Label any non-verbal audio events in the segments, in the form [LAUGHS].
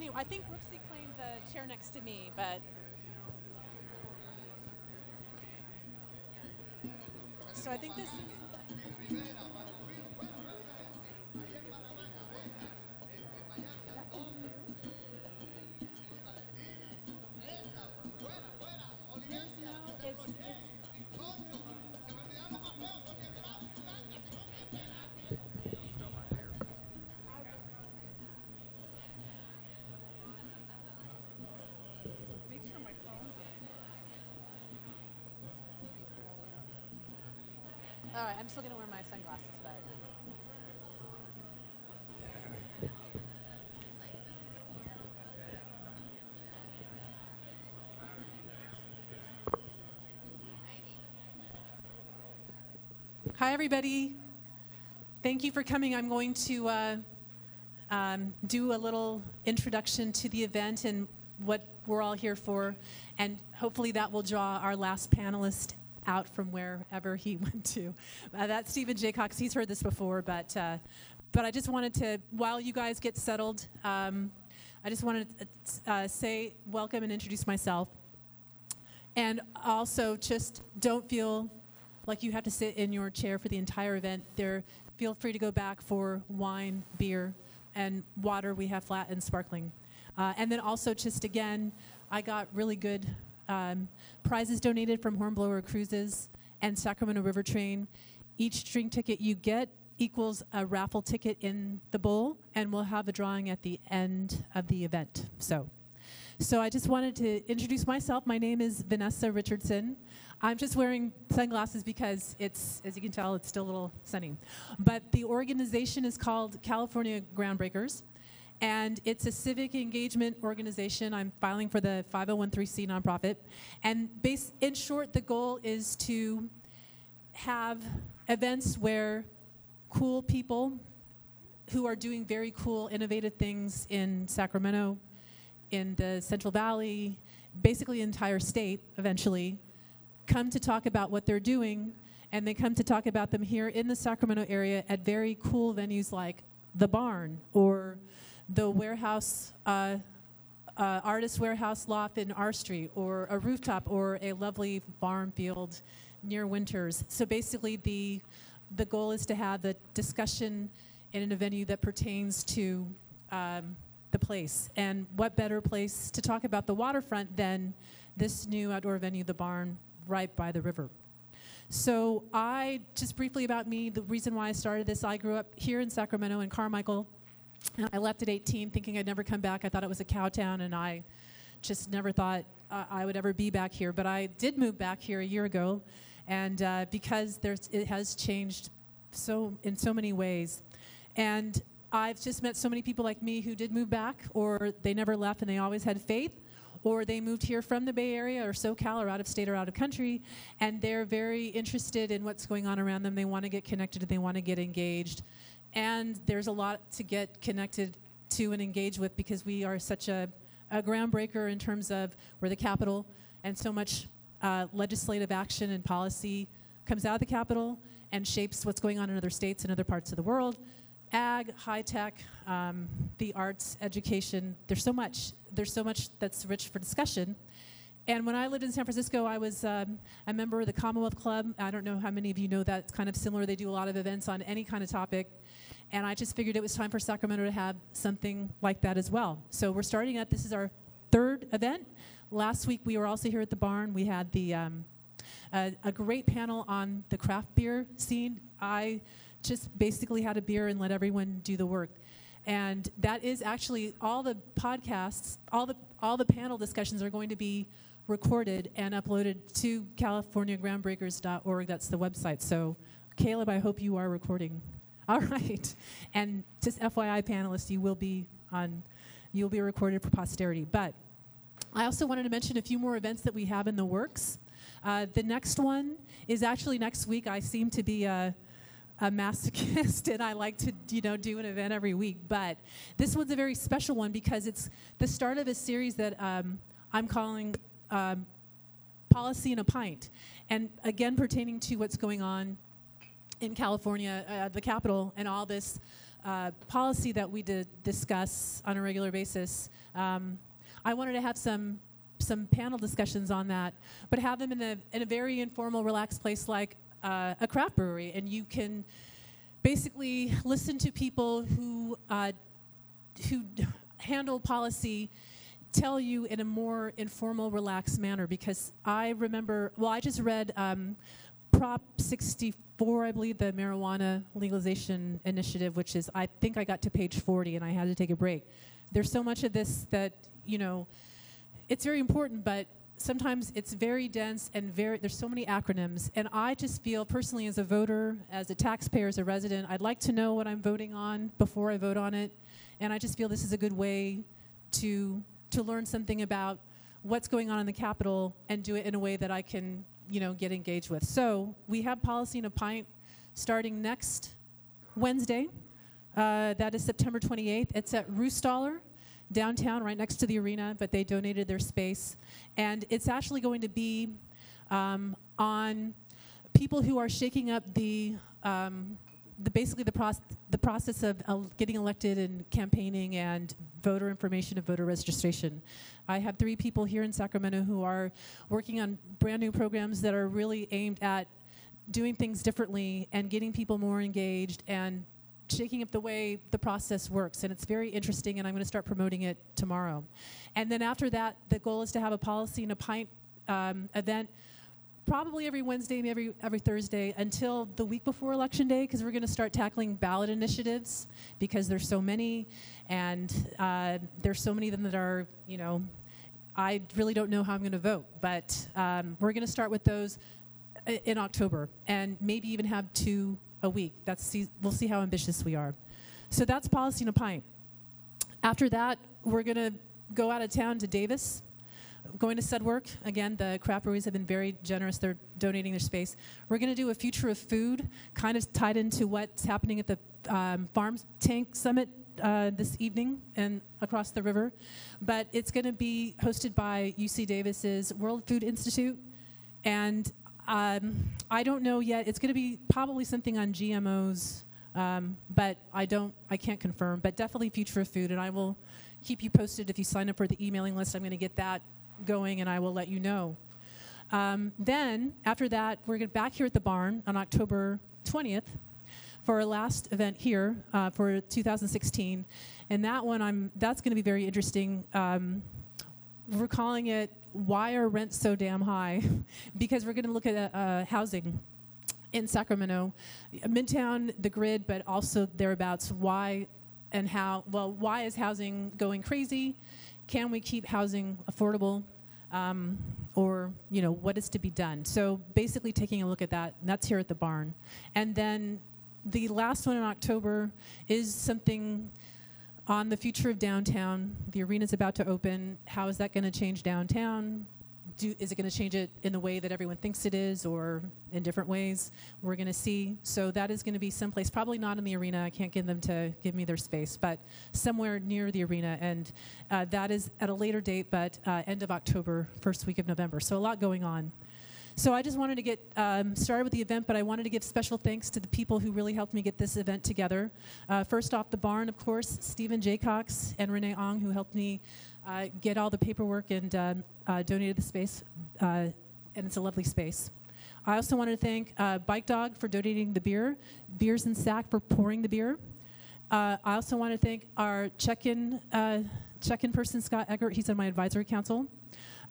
anyway, I think Brooksie claimed the chair next to me, but. So I think this is. All right, I'm still gonna wear my sunglasses, but. Hi, everybody. Thank you for coming. I'm going to uh, um, do a little introduction to the event and what we're all here for, and hopefully that will draw our last panelist out from wherever he [LAUGHS] went to. Uh, that's Stephen Jaycox. He's heard this before, but uh, but I just wanted to, while you guys get settled, um, I just wanted to uh, say welcome and introduce myself, and also just don't feel like you have to sit in your chair for the entire event. There, feel free to go back for wine, beer, and water. We have flat and sparkling. Uh, and then also, just again, I got really good um, prizes donated from Hornblower Cruises and Sacramento River Train. Each drink ticket you get equals a raffle ticket in the bowl, and we'll have a drawing at the end of the event. So. So I just wanted to introduce myself. My name is Vanessa Richardson. I'm just wearing sunglasses because it's, as you can tell, it's still a little sunny. But the organization is called California Groundbreakers, and it's a civic engagement organization. I'm filing for the 5013C nonprofit. And base, in short, the goal is to have events where cool people who are doing very cool, innovative things in Sacramento, in the Central Valley, basically the entire state eventually, come to talk about what they're doing, and they come to talk about them here in the Sacramento area at very cool venues like the Barn or the warehouse, uh, uh, artist warehouse loft in R Street, or a rooftop, or a lovely farm field near Winters. So basically, the the goal is to have the discussion in a venue that pertains to um, the place. And what better place to talk about the waterfront than this new outdoor venue, the barn, right by the river. So I, just briefly about me, the reason why I started this, I grew up here in Sacramento in Carmichael. I left at 18 thinking I'd never come back. I thought it was a cow town and I just never thought uh, I would ever be back here. But I did move back here a year ago. And uh, because there's, it has changed so in so many ways. And I've just met so many people like me who did move back, or they never left and they always had faith, or they moved here from the Bay Area or SoCal or out of state or out of country, and they're very interested in what's going on around them. They want to get connected and they want to get engaged. And there's a lot to get connected to and engage with because we are such a, a groundbreaker in terms of we're the capital, and so much uh, legislative action and policy comes out of the capital and shapes what's going on in other states and other parts of the world ag, high tech, um, the arts, education. There's so much. There's so much that's rich for discussion. And when I lived in San Francisco, I was um, a member of the Commonwealth Club. I don't know how many of you know that. It's kind of similar. They do a lot of events on any kind of topic. And I just figured it was time for Sacramento to have something like that as well. So we're starting at this is our third event. Last week we were also here at the barn. We had the um, a, a great panel on the craft beer scene. I just basically had a beer and let everyone do the work. And that is actually all the podcasts, all the all the panel discussions are going to be recorded and uploaded to californiagroundbreakers.org. That's the website. So, Caleb, I hope you are recording. [LAUGHS] All right. And just FYI, panelists, you will be on, you will be recorded for posterity. But I also wanted to mention a few more events that we have in the works. Uh, the next one is actually next week. I seem to be a, a masochist [LAUGHS] and I like to, you know, do an event every week. But this one's a very special one because it's the start of a series that um, I'm calling um, Policy in a Pint. And again, pertaining to what's going on in California, uh, the capital, and all this uh, policy that we did discuss on a regular basis. Um, I wanted to have some some panel discussions on that, but have them in a in a very informal, relaxed place like uh, a craft brewery, and you can basically listen to people who uh, who [LAUGHS] handle policy tell you in a more informal, relaxed manner. Because I remember, well, I just read um, Prop 64, I believe, the marijuana legalization initiative, which is, I think I got to page 40 and I had to take a break. There's so much of this that, you know, it's very important, but sometimes it's very dense and very there's so many acronyms and i just feel personally as a voter as a taxpayer as a resident i'd like to know what i'm voting on before i vote on it and i just feel this is a good way to to learn something about what's going on in the capitol and do it in a way that i can you know get engaged with. So we have policy in a pint starting next wednesday. Uh, that is september 28th it's at Ruhstaller downtown, right next to the arena, but they donated their space. And it's actually going to be um, on people who are shaking up the, um, the basically the, proce- the process of getting elected and campaigning and voter information and voter registration. I have three people here in Sacramento who are working on brand new programs that are really aimed at doing things differently and getting people more engaged and shaking up the way the process works. And it's very interesting, and I'm going to start promoting it tomorrow. And then after that, the goal is to have a policy and a pint um, event probably every Wednesday, maybe every, every Thursday until the week before Election Day, because we're going to start tackling ballot initiatives because there's so many, and uh, there's so many of them that are, you know, I really don't know how I'm going to vote, but um, we're going to start with those in October and maybe even have two a week. That's we'll see how ambitious we are. So that's policy in a pint. After that, we're going to go out of town to Davis. Going to Sudwerk. Again, the craft have been very generous. They're donating their space. We're going to do a future of food, kind of tied into what's happening at the um, Farm Tank Summit uh, this evening and across the river. But it's going to be hosted by UC Davis's World Food Institute. And um, I don't know yet. It's going to be probably something on GMOs, um, but I don't. I can't confirm. But definitely future of food, and I will keep you posted if you sign up for the emailing list. I'm going to get that going, and I will let you know. Um, then after that, we're back here at the barn on October 20th for our last event here uh, for 2016, and that one I'm. That's going to be very interesting. Um, we're calling it why are rents so damn high? [LAUGHS] because we're going to look at uh, housing in Sacramento, Midtown, the grid, but also thereabouts. Why and how? Well, why is housing going crazy? Can we keep housing affordable? Um, or you know what is to be done. So basically, taking a look at that. that's here at the barn, and then the last one in October is something on the future of downtown. The arena is about to open. How is that going to change downtown? Do, is it going to change it in the way that everyone thinks it is or in different ways? We're going to see. So that is going to be someplace, probably not in the arena. I can't get them to give me their space, but somewhere near the arena. And uh, that is at a later date, but uh, end of October, first week of November. So a lot going on. So I just wanted to get um, started with the event, but I wanted to give special thanks to the people who really helped me get this event together. Uh, first off, the barn, of course, Stephen Jaycox and Renee Ong, who helped me uh, get all the paperwork and uh, uh donated the space, uh, and it's a lovely space. I also want to thank uh, Bike Dog for donating the beer, Beers and Sack for pouring the beer. I also want to thank our check-in check-in person, Scott Eggert. He's on my advisory council.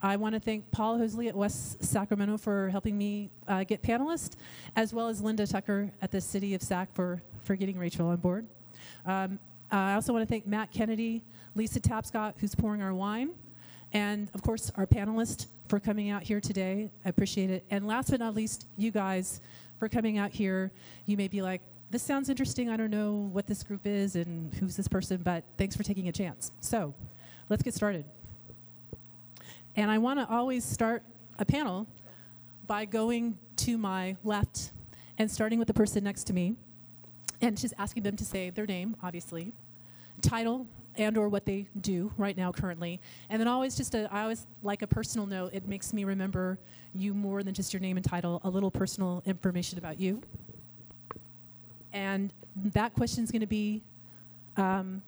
I want to thank Paul Hosley at West Sacramento for helping me uh, get panelists, as well as Linda Tucker at the City of Sac for, for getting Rachel on board. Um, uh, I also want to thank Matt Kennedy, Lisa Tapscott, who's pouring our wine, and of course our panelists for coming out here today. I appreciate it. And last but not least, you guys for coming out here. You may be like, this sounds interesting. I don't know what this group is and who's this person, but thanks for taking a chance. So let's get started. And I want to always start a panel by going to my left and starting with the person next to me and just asking them to say their name, obviously, title, and or what they do right now currently and then always just a, i always like a personal note it makes me remember you more than just your name and title a little personal information about you and that question is going to be Um,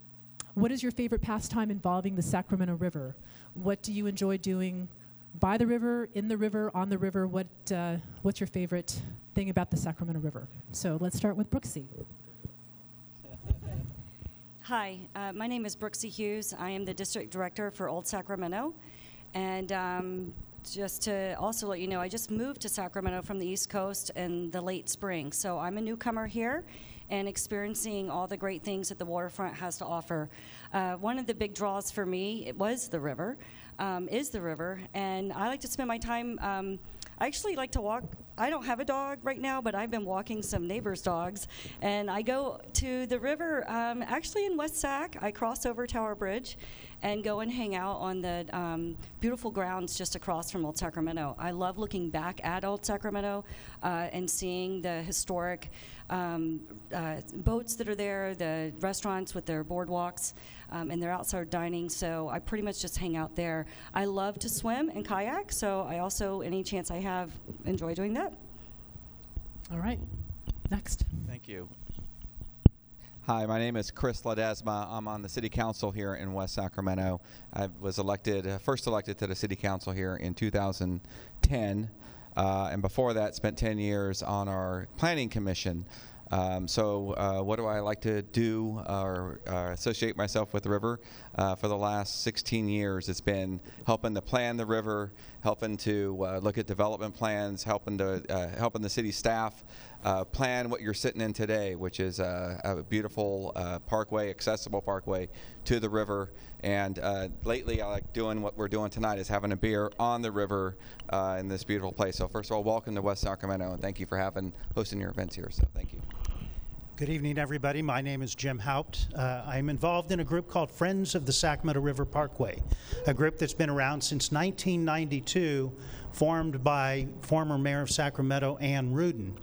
what is your favorite pastime involving the Sacramento River? What do you enjoy doing by the river, in the river, on the river? What, uh, what's your favorite thing about the Sacramento River? So let's start with Brooksie. Hi, uh, my name is Brooksie Hughes. I am the district director for Old Sacramento. And um, just to also let you know, I just moved to Sacramento from the East Coast in the late spring. So I'm a newcomer here and experiencing all the great things that the waterfront has to offer. Uh, one of the big draws for me it was the river, um, is the river, and I like to spend my time. Um, I actually like to walk. I don't have a dog right now, but I've been walking some neighbors' dogs, and I go to the river. Um, actually, in West Sac, I cross over Tower Bridge, and go and hang out on the um, beautiful grounds just across from Old Sacramento. I love looking back at Old Sacramento uh, and seeing the historic um, uh, boats that are there, the restaurants with their boardwalks, um, and their outside dining. So I pretty much just hang out there. I love to swim and kayak, so I also, any chance I have, enjoy doing that. All right. Next. Thank you. Hi, my name is Chris Ledesma. I'm on the City Council here in West Sacramento. I was elected, uh, first elected to the City Council here in 2010, uh, and before that, spent 10 years on our Planning Commission. Um, so, uh, what do I like to do or uh, associate myself with the river? Uh, for the last 16 years, it's been helping to plan the river, helping to uh, look at development plans, helping to uh, helping the city staff uh, plan what you're sitting in today, which is a beautiful parkway, accessible parkway to the river. And lately, I like doing what we're doing tonight is having a beer on the river in this beautiful place. So, first of all, welcome to West Sacramento, and thank you for having hosting your events here. So, thank you. Good evening, everybody. My name is Jim Houpt. Uh, I'm involved in a group called Friends of the Sacramento River Parkway, a group that's been around since 1992, formed by former Mayor of Sacramento, Anne Rudin.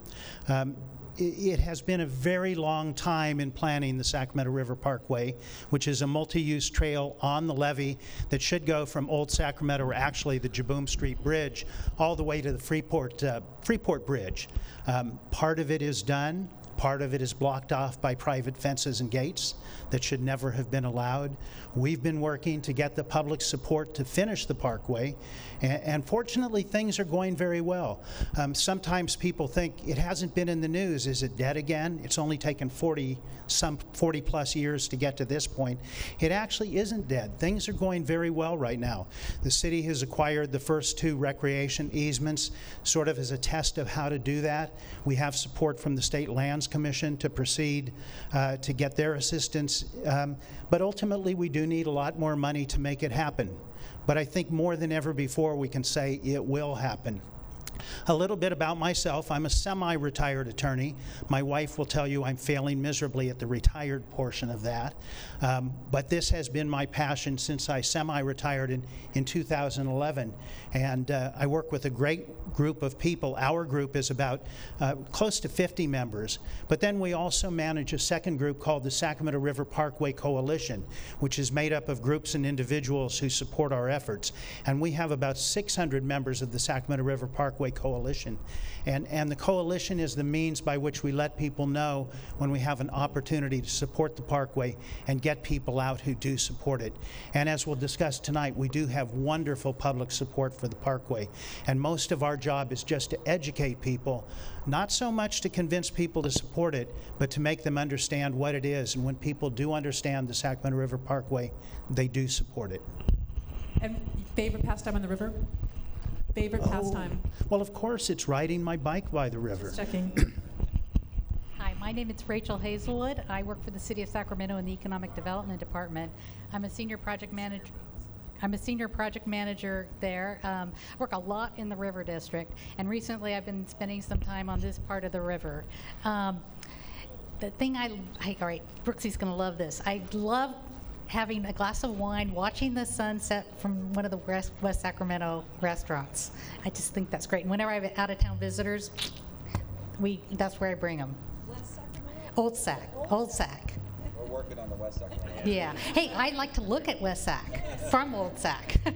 Um, it has been a very long time in planning the Sacramento River Parkway, which is a multi-use trail on the levee that should go from Old Sacramento, or actually the Jibboom Street Bridge, all the way to the Freeport uh, Freeport Bridge. Um, part of it is done. Part of it is blocked off by private fences and gates that should never have been allowed. We've been working to get the public support to finish the parkway, and, and fortunately, things are going very well. Um, sometimes people think it hasn't been in the news. Is it dead again? It's only taken 40 some 40 plus years to get to this point. It actually isn't dead. Things are going very well right now. The city has acquired the first two recreation easements, sort of as a test of how to do that. We have support from the State Lands Commission to proceed uh, to get their assistance. Um, but ultimately, we do need a lot more money to make it happen. But I think more than ever before, we can say it will happen. A little bit about myself. I'm a semi retired attorney. My wife will tell you I'm failing miserably at the retired portion of that. Um, but this has been my passion since I semi retired in, in 2011. And uh, I work with a great group of people. Our group is about uh, close to 50 members. But then we also manage a second group called the Sacramento River Parkway Coalition, which is made up of groups and individuals who support our efforts. And we have about 600 members of the Sacramento River Parkway Coalition. And, and the coalition is the means by which we let people know when we have an opportunity to support the Parkway and get people out who do support it. And as we'll discuss tonight, we do have wonderful public support for the Parkway. And most of our job is just to educate people, not so much to convince people to support it, but to make them understand what it is. And when people do understand the Sacramento River Parkway, they do support it. And favorite pastime on the river? Favorite Oh, pastime? Well, of course, it's riding my bike by the river. Just checking. [CLEARS THROAT] Hi, my name is Rachel Hazelwood. I work for the City of Sacramento in the Economic Development Department. I'm a senior project manager. I'm a senior project manager there. Um, I work a lot in the River District, and recently I've been spending some time on this part of the river. Um, the thing I, I all right, Brooksie's going to love this. I love having a glass of wine, watching the sunset from one of the West, West Sacramento restaurants. I just think that's great. And whenever I have out of town visitors, we that's where I bring them. Old Sac, Old Sac. We're working on the West Sacramento. Yeah. Hey, I like to look at West Sac from Old Sac. [LAUGHS]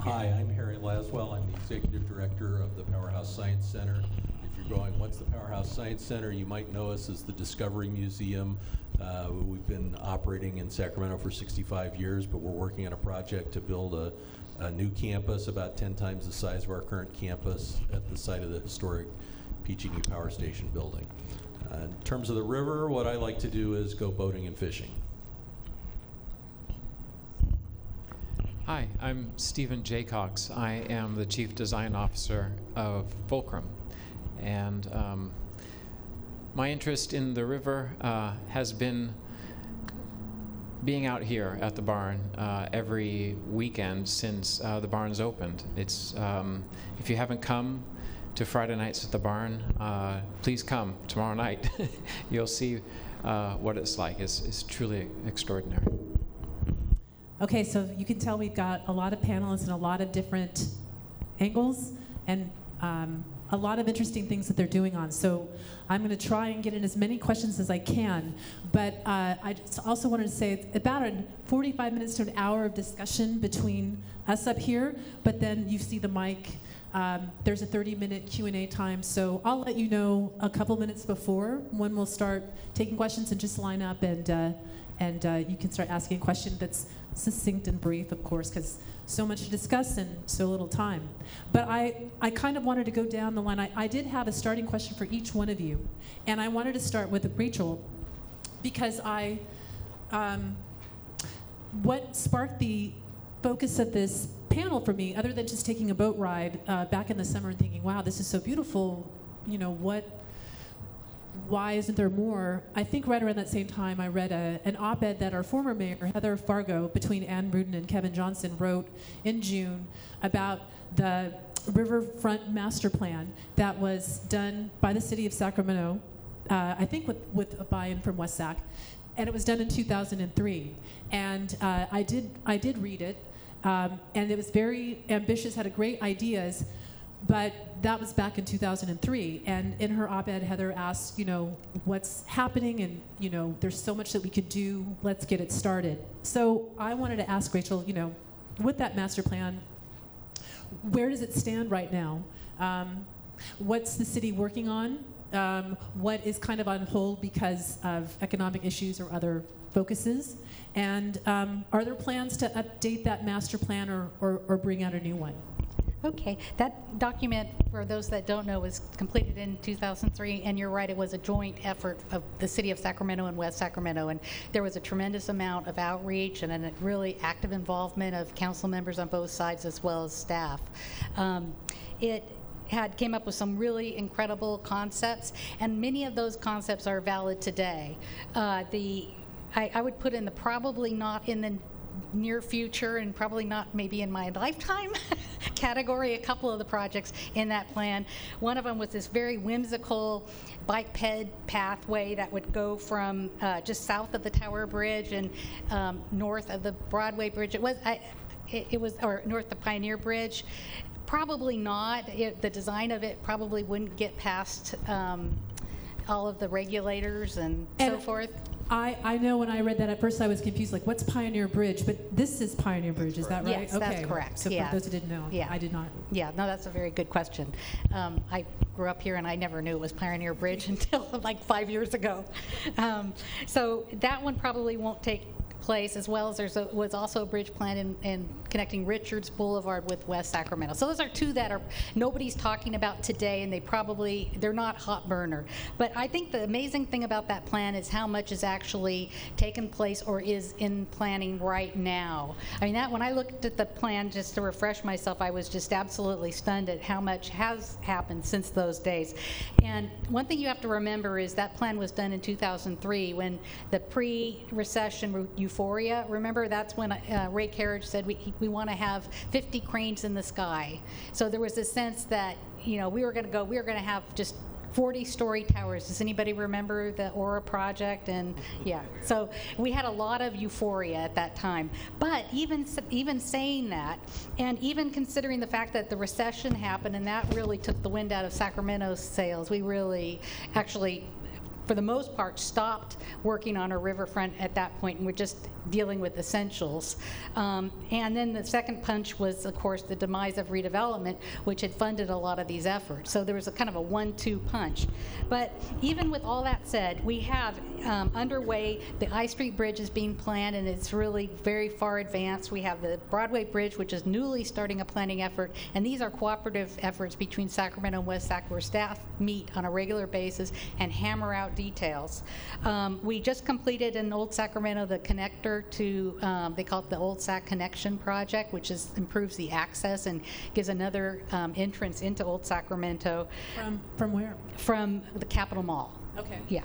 Hi, I'm Harry Laswell. I'm the Executive Director of the Powerhouse Science Center. If you're going, what's the Powerhouse Science Center? You might know us as the Discovery Museum. Uh, we've been operating in Sacramento for 65 years, but we're working on a project to build a, a new campus about 10 times the size of our current campus at the site of the historic PG&E Power Station building. Uh, in terms of the river, what I like to do is go boating and fishing. Hi, I'm Stephen Jaycox. I am the Chief Design Officer of Fulcrum. And um, my interest in the river uh, has been being out here at the barn uh, every weekend since uh, the barn's opened. It's, um, if you haven't come to Friday nights at the barn, uh, please come tomorrow night. [LAUGHS] You'll see uh, what it's like. It's, it's truly extraordinary. Okay, so you can tell we've got a lot of panelists and a lot of different angles and um, a lot of interesting things that they're doing on. So I'm going to try and get in as many questions as I can. But uh, I also wanted to say it's about a 45 minutes to an hour of discussion between us up here. But then you see the mic. Um, there's a 30-minute Q&A time, so I'll let you know a couple minutes before when we'll start taking questions and just line up and uh, and uh, you can start asking a question that's succinct and brief, of course, because so much to discuss in so little time. But I, I kind of wanted to go down the line. I, I did have a starting question for each one of you, and I wanted to start with Rachel because I, um, what sparked the focus of this panel for me, other than just taking a boat ride uh, back in the summer and thinking, wow, this is so beautiful, you know, what why isn't there more? I think right around that same time, I read a, an op ed that our former mayor, Heather Fargo, between Anne Rudin and Kevin Johnson, wrote in June about the riverfront master plan that was done by the city of Sacramento, uh, I think with, with a buy in from West Sac. And it was done in 2003. And uh, I, did, I did read it, um, and it was very ambitious, had a great ideas. But that was back in 2003. And in her op ed, Heather asked, you know, what's happening? And, you know, there's so much that we could do. Let's get it started. So I wanted to ask Rachel, you know, with that master plan, where does it stand right now? Um, what's the city working on? Um, what is kind of on hold because of economic issues or other focuses? And um, are there plans to update that master plan or, or, or bring out a new one? Okay, that document, for those that don't know, was completed in 2003, and you're right, it was a joint effort of the city of Sacramento and West Sacramento, and there was a tremendous amount of outreach and a really active involvement of council members on both sides as well as staff. Um, it had came up with some really incredible concepts, and many of those concepts are valid today. Uh, the I, I would put in the probably not in the near future and probably not maybe in my lifetime [LAUGHS] category a couple of the projects in that plan. One of them was this very whimsical bike ped pathway that would go from uh, just south of the Tower Bridge and um, north of the Broadway Bridge. It was I, it, it was or north of the Pioneer Bridge. Probably not. It, the design of it probably wouldn't get past um, all of the regulators and, And- so forth. I, I know when I read that at first I was confused, like, what's Pioneer Bridge? But this is Pioneer Bridge, is that right? Yes, that's okay. correct, So yeah. for those who didn't know, Yeah. I did not. Yeah, no, that's a very good question. Um, I grew up here and I never knew it was Pioneer Bridge [LAUGHS] until like five years ago. Um, so that one probably won't take place, as well as there's a, was also a bridge plan in, in connecting Richards Boulevard with West Sacramento. So those are two that are nobody's talking about today, and they probably they're not hot burner. But I think the amazing thing about that plan is how much is actually taken place or is in planning right now. I mean, that when I looked at the plan just to refresh myself, I was just absolutely stunned at how much has happened since those days. And one thing you have to remember is that plan was done in 2003 when the pre-recession euphoria. Remember, that's when uh, Ray Kerridge said we we want to have 50 cranes in the sky. So there was a sense that you know we were going to go, we were going to have just 40 story towers. Does anybody remember the Aura project? And yeah, so we had a lot of euphoria at that time. But even even saying that, and even considering the fact that the recession happened and that really took the wind out of Sacramento's sails, we really actually for the most part, stopped working on our riverfront at that point, and we're just dealing with essentials. Um, and then the second punch was, of course, the demise of redevelopment, which had funded a lot of these efforts. So there was a kind of a one-two punch. But even with all that said, we have um, underway the I Street Bridge is being planned, and it's really very far advanced. We have the Broadway Bridge, which is newly starting a planning effort, and these are cooperative efforts between Sacramento and West Sac, where staff meet on a regular basis and hammer out details. Um, we just completed in Old Sacramento the connector to, um, they call it the Old Sac Connection Project, which is improves the access and gives another um, entrance into Old Sacramento From, from where? from the Capitol Mall. Okay. Yeah.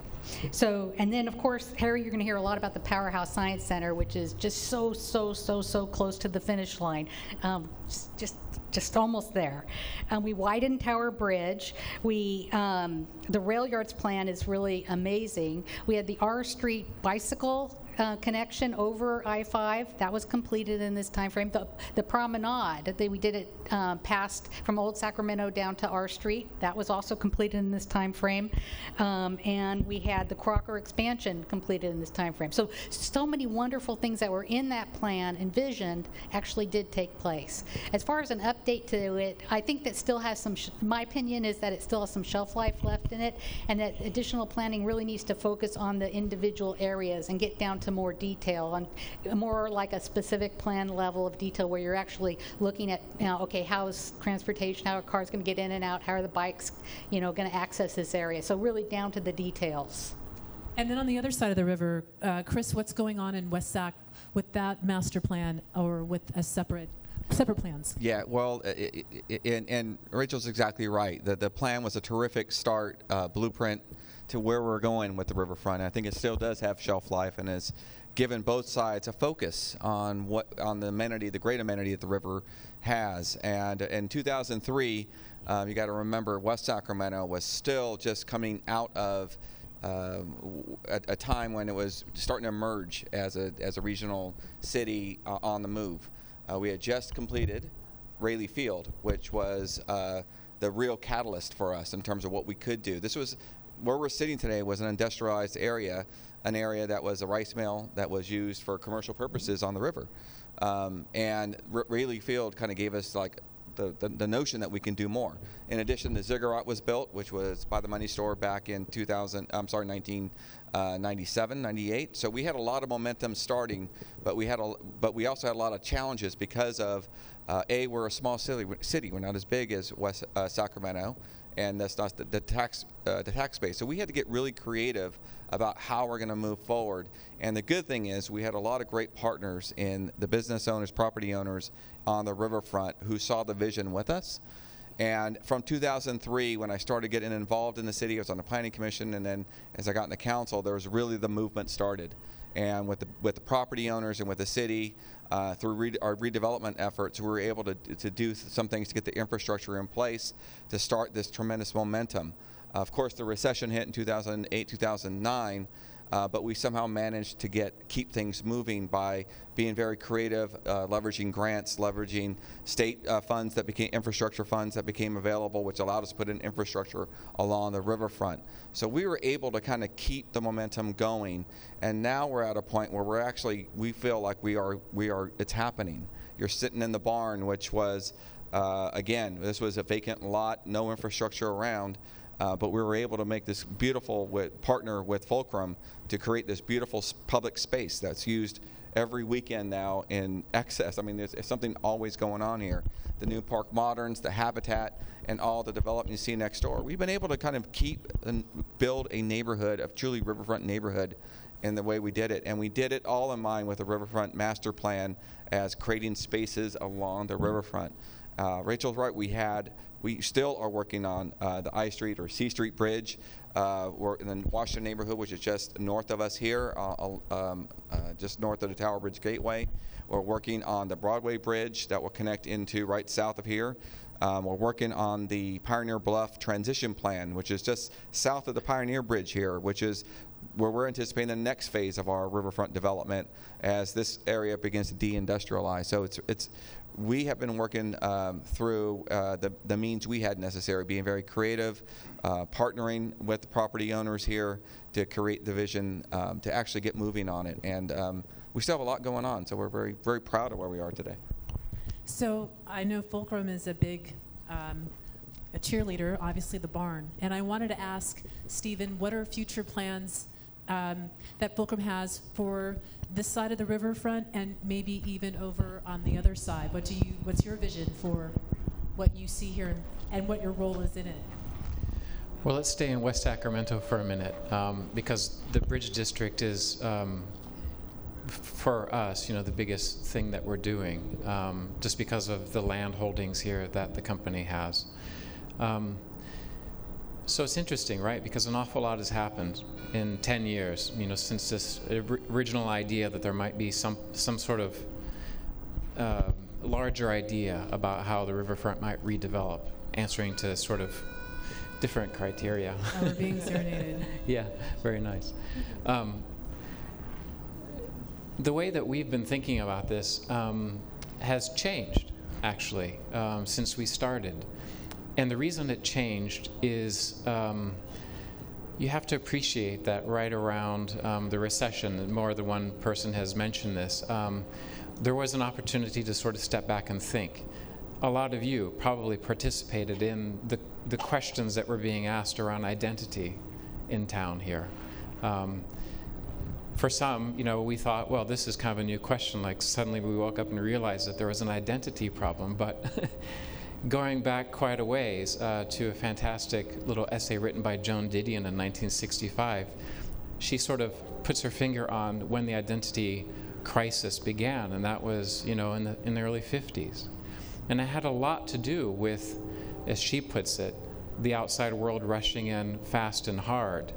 So, and then of course, Harry, you're going to hear a lot about the Powerhouse Science Center, which is just so, so, so, so close to the finish line. Um, just, just almost there. Um, we widened Tower Bridge. We, um, the rail yards plan is really amazing. We had the R Street bicycle uh, connection over I-5. That was completed in this timeframe. The, the promenade, that we did it uh, past from Old Sacramento down to R Street. That was also completed in this timeframe. Um, and we had the Crocker expansion completed in this timeframe. So, so many wonderful things that were in that plan envisioned actually did take place. As far as an update to it, I think that still has some, my opinion is that it still has some shelf life left in it, and that additional planning really needs to focus on the individual areas and get down to more detail, on more like a specific plan level of detail where you're actually looking at, you know, okay, how is transportation, how are cars going to get in and out, how are the bikes, you know, going to access this area? So really down to the details. And then on the other side of the river, uh, Chris, what's going on in West Sac with that master plan or with a separate, separate plans? Yeah, well, i- i- i- and, and Rachel's exactly right. The, the plan was a terrific start, uh, blueprint to where we're going with the riverfront. I think it still does have shelf life and has given both sides a focus on what on the amenity, the great amenity that the river has. And in 2003, um, you got to remember West Sacramento was still just coming out of um, a, a time when it was starting to emerge as a as a regional city uh, on the move. Uh, we had just completed Raley Field, which was uh, the real catalyst for us in terms of what we could do. This was where we're sitting today was an industrialized area, an area that was a rice mill that was used for commercial purposes on the river, um, and Raley Field kind of gave us like the, the, the notion that we can do more. In addition, the ziggurat was built, which was by the money store back in 2000. I'm sorry, 1997, 98. So we had a lot of momentum starting, but we had a, but we also had a lot of challenges because of uh, a we're a small city. City, we're not as big as West uh, Sacramento, and that's not the, the tax uh, the tax base. So we had to get really creative about how we're going to move forward. And the good thing is we had a lot of great partners in the business owners, property owners on the riverfront who saw the vision with us. And from 2003, when I started getting involved in the city, I was on the planning commission, and then as I got in the council, there was really the movement started. And with the with the property owners and with the city, uh, through re- our redevelopment efforts, we were able to to do some things to get the infrastructure in place to start this tremendous momentum. of course, the recession hit in 2008, 2009. Uh, but we somehow managed to get keep things moving by being very creative, uh, leveraging grants, leveraging state uh, funds that became infrastructure funds that became available, which allowed us to put in infrastructure along the riverfront. So we were able to kind of keep the momentum going, and now we're at a point where we're actually we feel like we are we are it's happening. You're sitting in the barn, which was uh, again this was a vacant lot, no infrastructure around. Uh, but we were able to make this beautiful with, partner with Fulcrum to create this beautiful public space that's used every weekend now in excess. I mean, there's, there's something always going on here. The new Park Moderns, the Habitat, and all the development you see next door. We've been able to kind of keep and build a neighborhood, a truly riverfront neighborhood, in the way we did it. And we did it all in mind with the riverfront master plan as creating spaces along the riverfront. Uh, Rachel's right. We had, we still are working on uh, the I Street or C Street Bridge. Uh, we're in the Washington neighborhood, which is just north of us here, uh, um, uh, just north of the Tower Bridge Gateway. We're working on the Broadway Bridge that will connect into right south of here. Um, we're working on the Pioneer Bluff transition plan, which is just south of the Pioneer Bridge here, which is where we're anticipating the next phase of our riverfront development as this area begins to deindustrialize. So it's it's we have been working um, through uh, the, the means we had necessary, being very creative, uh, partnering with the property owners here to create the vision um, to actually get moving on it. And um, we still have a lot going on, so we're very, very proud of where we are today. So I know Fulcrum is a big um, a cheerleader, obviously the barn. And I wanted to ask Stephen, what are future plans um, that Fulcrum has for this side of the riverfront and maybe even over on the other side? What do you? What's your vision for what you see here and, what your role is in it? Well, let's stay in West Sacramento for a minute um, because the Bridge District is, um, for us, you know, the biggest thing that we're doing um, just because of the land holdings here that the company has. Um, so it's interesting, right? Because an awful lot has happened in 10 years, you know, since this original idea that there might be some, some sort of uh, larger idea about how the riverfront might redevelop, answering to sort of different criteria. Oh, we're being serenaded. [LAUGHS] yeah, very nice. Um, the way that we've been thinking about this um, has changed, actually, um, since we started. And the reason it changed is um, you have to appreciate that right around um, the recession, more than one person has mentioned this, um, there was an opportunity to sort of step back and think. A lot of you probably participated in the, the questions that were being asked around identity in town here. Um, for some, you know, we thought, well, this is kind of a new question. Like suddenly we woke up and realized that there was an identity problem. But [LAUGHS] going back quite a ways uh, to a fantastic little essay written by Joan Didion in 1965, she sort of puts her finger on when the identity crisis began, and that was, you know, in the, in the early 50s. And it had a lot to do with, as she puts it, the outside world rushing in fast and hard.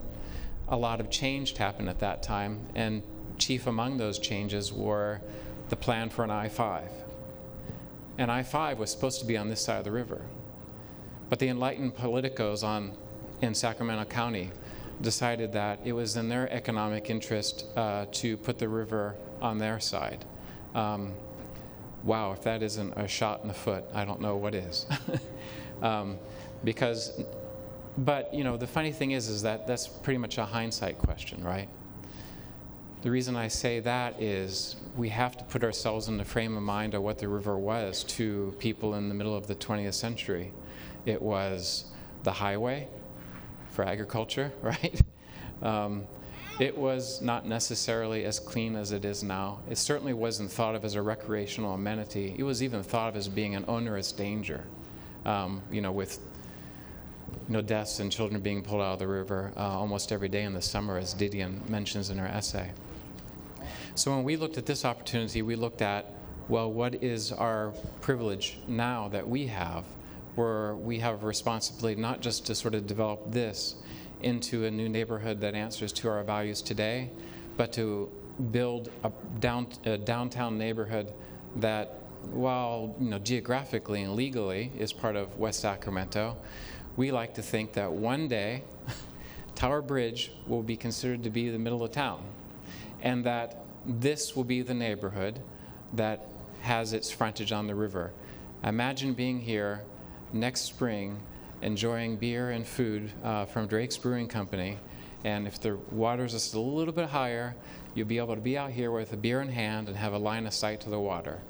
A lot of change happened at that time, and chief among those changes were the plan for an I 5. And I 5 was supposed to be on this side of the river. But the enlightened politicos on, in Sacramento County decided that it was in their economic interest uh, to put the river on their side. Um, wow, if that isn't a shot in the foot, I don't know what is. [LAUGHS] um, because, but you know, the funny thing is, is that that's pretty much a hindsight question, right? The reason I say that is we have to put ourselves in the frame of mind of what the river was to people in the middle of the 20th century. It was the highway for agriculture, [LAUGHS] right? Um, it was not necessarily as clean as it is now. It certainly wasn't thought of as a recreational amenity. It was even thought of as being an onerous danger, um, you know, with you know, deaths and children being pulled out of the river uh, almost every day in the summer, as Didion mentions in her essay. So when we looked at this opportunity, we looked at, well, what is our privilege now that we have, where we have a responsibility not just to sort of develop this into a new neighborhood that answers to our values today, but to build a, down, a downtown neighborhood that, while you know geographically and legally is part of West Sacramento, we like to think that one day [LAUGHS] Tower Bridge will be considered to be the middle of town, and that this will be the neighborhood that has its frontage on the river. Imagine being here next spring, enjoying beer and food uh, from Drake's Brewing Company, and if the water's just a little bit higher, you'll be able to be out here with a beer in hand and have a line of sight to the water.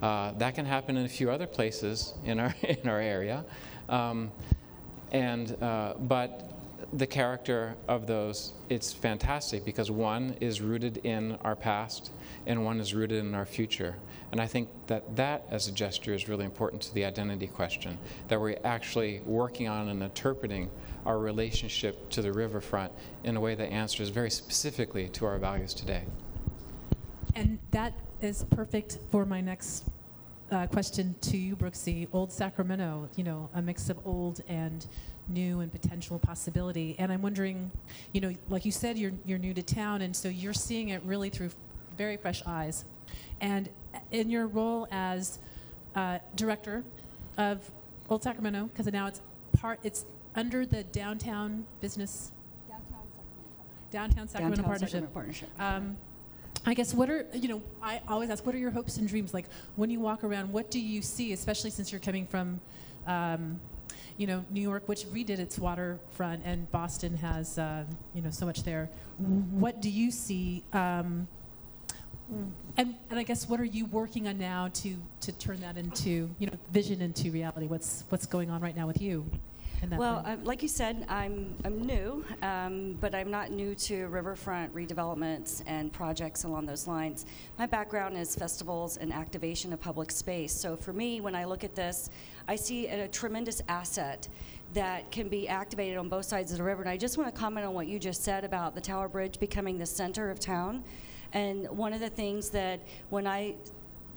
Uh, that can happen in a few other places in our [LAUGHS] in our area, um, and uh, but the character of those, it's fantastic because one is rooted in our past and one is rooted in our future. And I think that that, as a gesture, is really important to the identity question that we're actually working on and interpreting our relationship to the riverfront in a way that answers very specifically to our values today. And that is perfect for my next uh, question to you, Brooksie. Old Sacramento, you know, a mix of old and new and potential possibility. And I'm wondering, you know, like you said, you're you're new to town, and so you're seeing it really through very fresh eyes. And in your role as uh, director of Old Sacramento, because now it's part, it's under the downtown business Downtown Sacramento Downtown Partnership. Sacramento Partnership. Um, I guess what are you know I always ask what are your hopes and dreams like when you walk around what do you see especially since you're coming from um, you know New York which redid its waterfront and Boston has uh, you know so much there. What do you see um, and, and I guess what are you working on now to to turn that into you know vision into reality? What's what's going on right now with you Well, uh, like you said, I'm, I'm new, um, but I'm not new to riverfront redevelopments and projects along those lines. My background is festivals and activation of public space. So for me, when I look at this, I see a, tremendous asset that can be activated on both sides of the river. And I just want to comment on what you just said about the Tower Bridge becoming the center of town. And one of the things that when I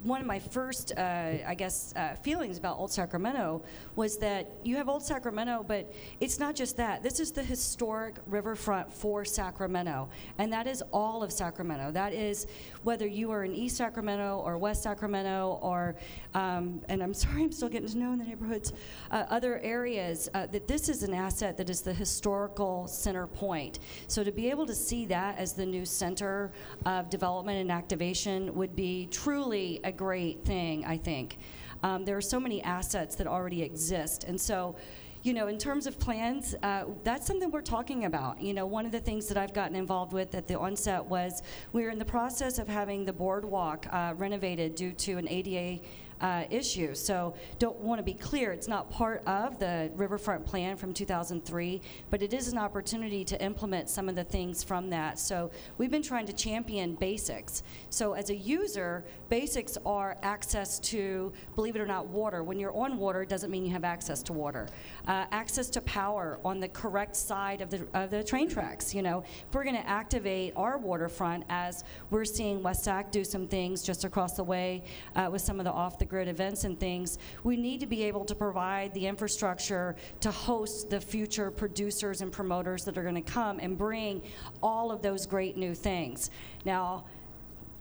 one of my first, uh, I guess, uh, feelings about Old Sacramento was that you have Old Sacramento, but it's not just that. This is the historic riverfront for Sacramento, and that is all of Sacramento. That is whether you are in East Sacramento or West Sacramento, or, um, and I'm [LAUGHS] sorry, I'm still getting to know in the neighborhoods, uh, other areas. Uh, that this is an asset that is the historical center point. So to be able to see that as the new center of development and activation would be truly a great thing, I think. Um, there are so many assets that already exist. And so, you know, in terms of plans, uh, that's something we're talking about. You know, one of the things that I've gotten involved with at the onset was we are in the process of having the boardwalk uh, renovated due to an ADA uh, issue. So don't want to be clear, it's not part of the riverfront plan from 2003, but it is an opportunity to implement some of the things from that. So we've been trying to champion basics. So as a user, basics are access to, believe it or not, water. When you're on water, it doesn't mean you have access to water. Uh, access to power on the correct side of the, of the train tracks. You know, if we're going to activate our waterfront as we're seeing West Sac do some things just across the way uh, with some of the off the grid events and things, we need to be able to provide the infrastructure to host the future producers and promoters that are going to come and bring all of those great new things. Now,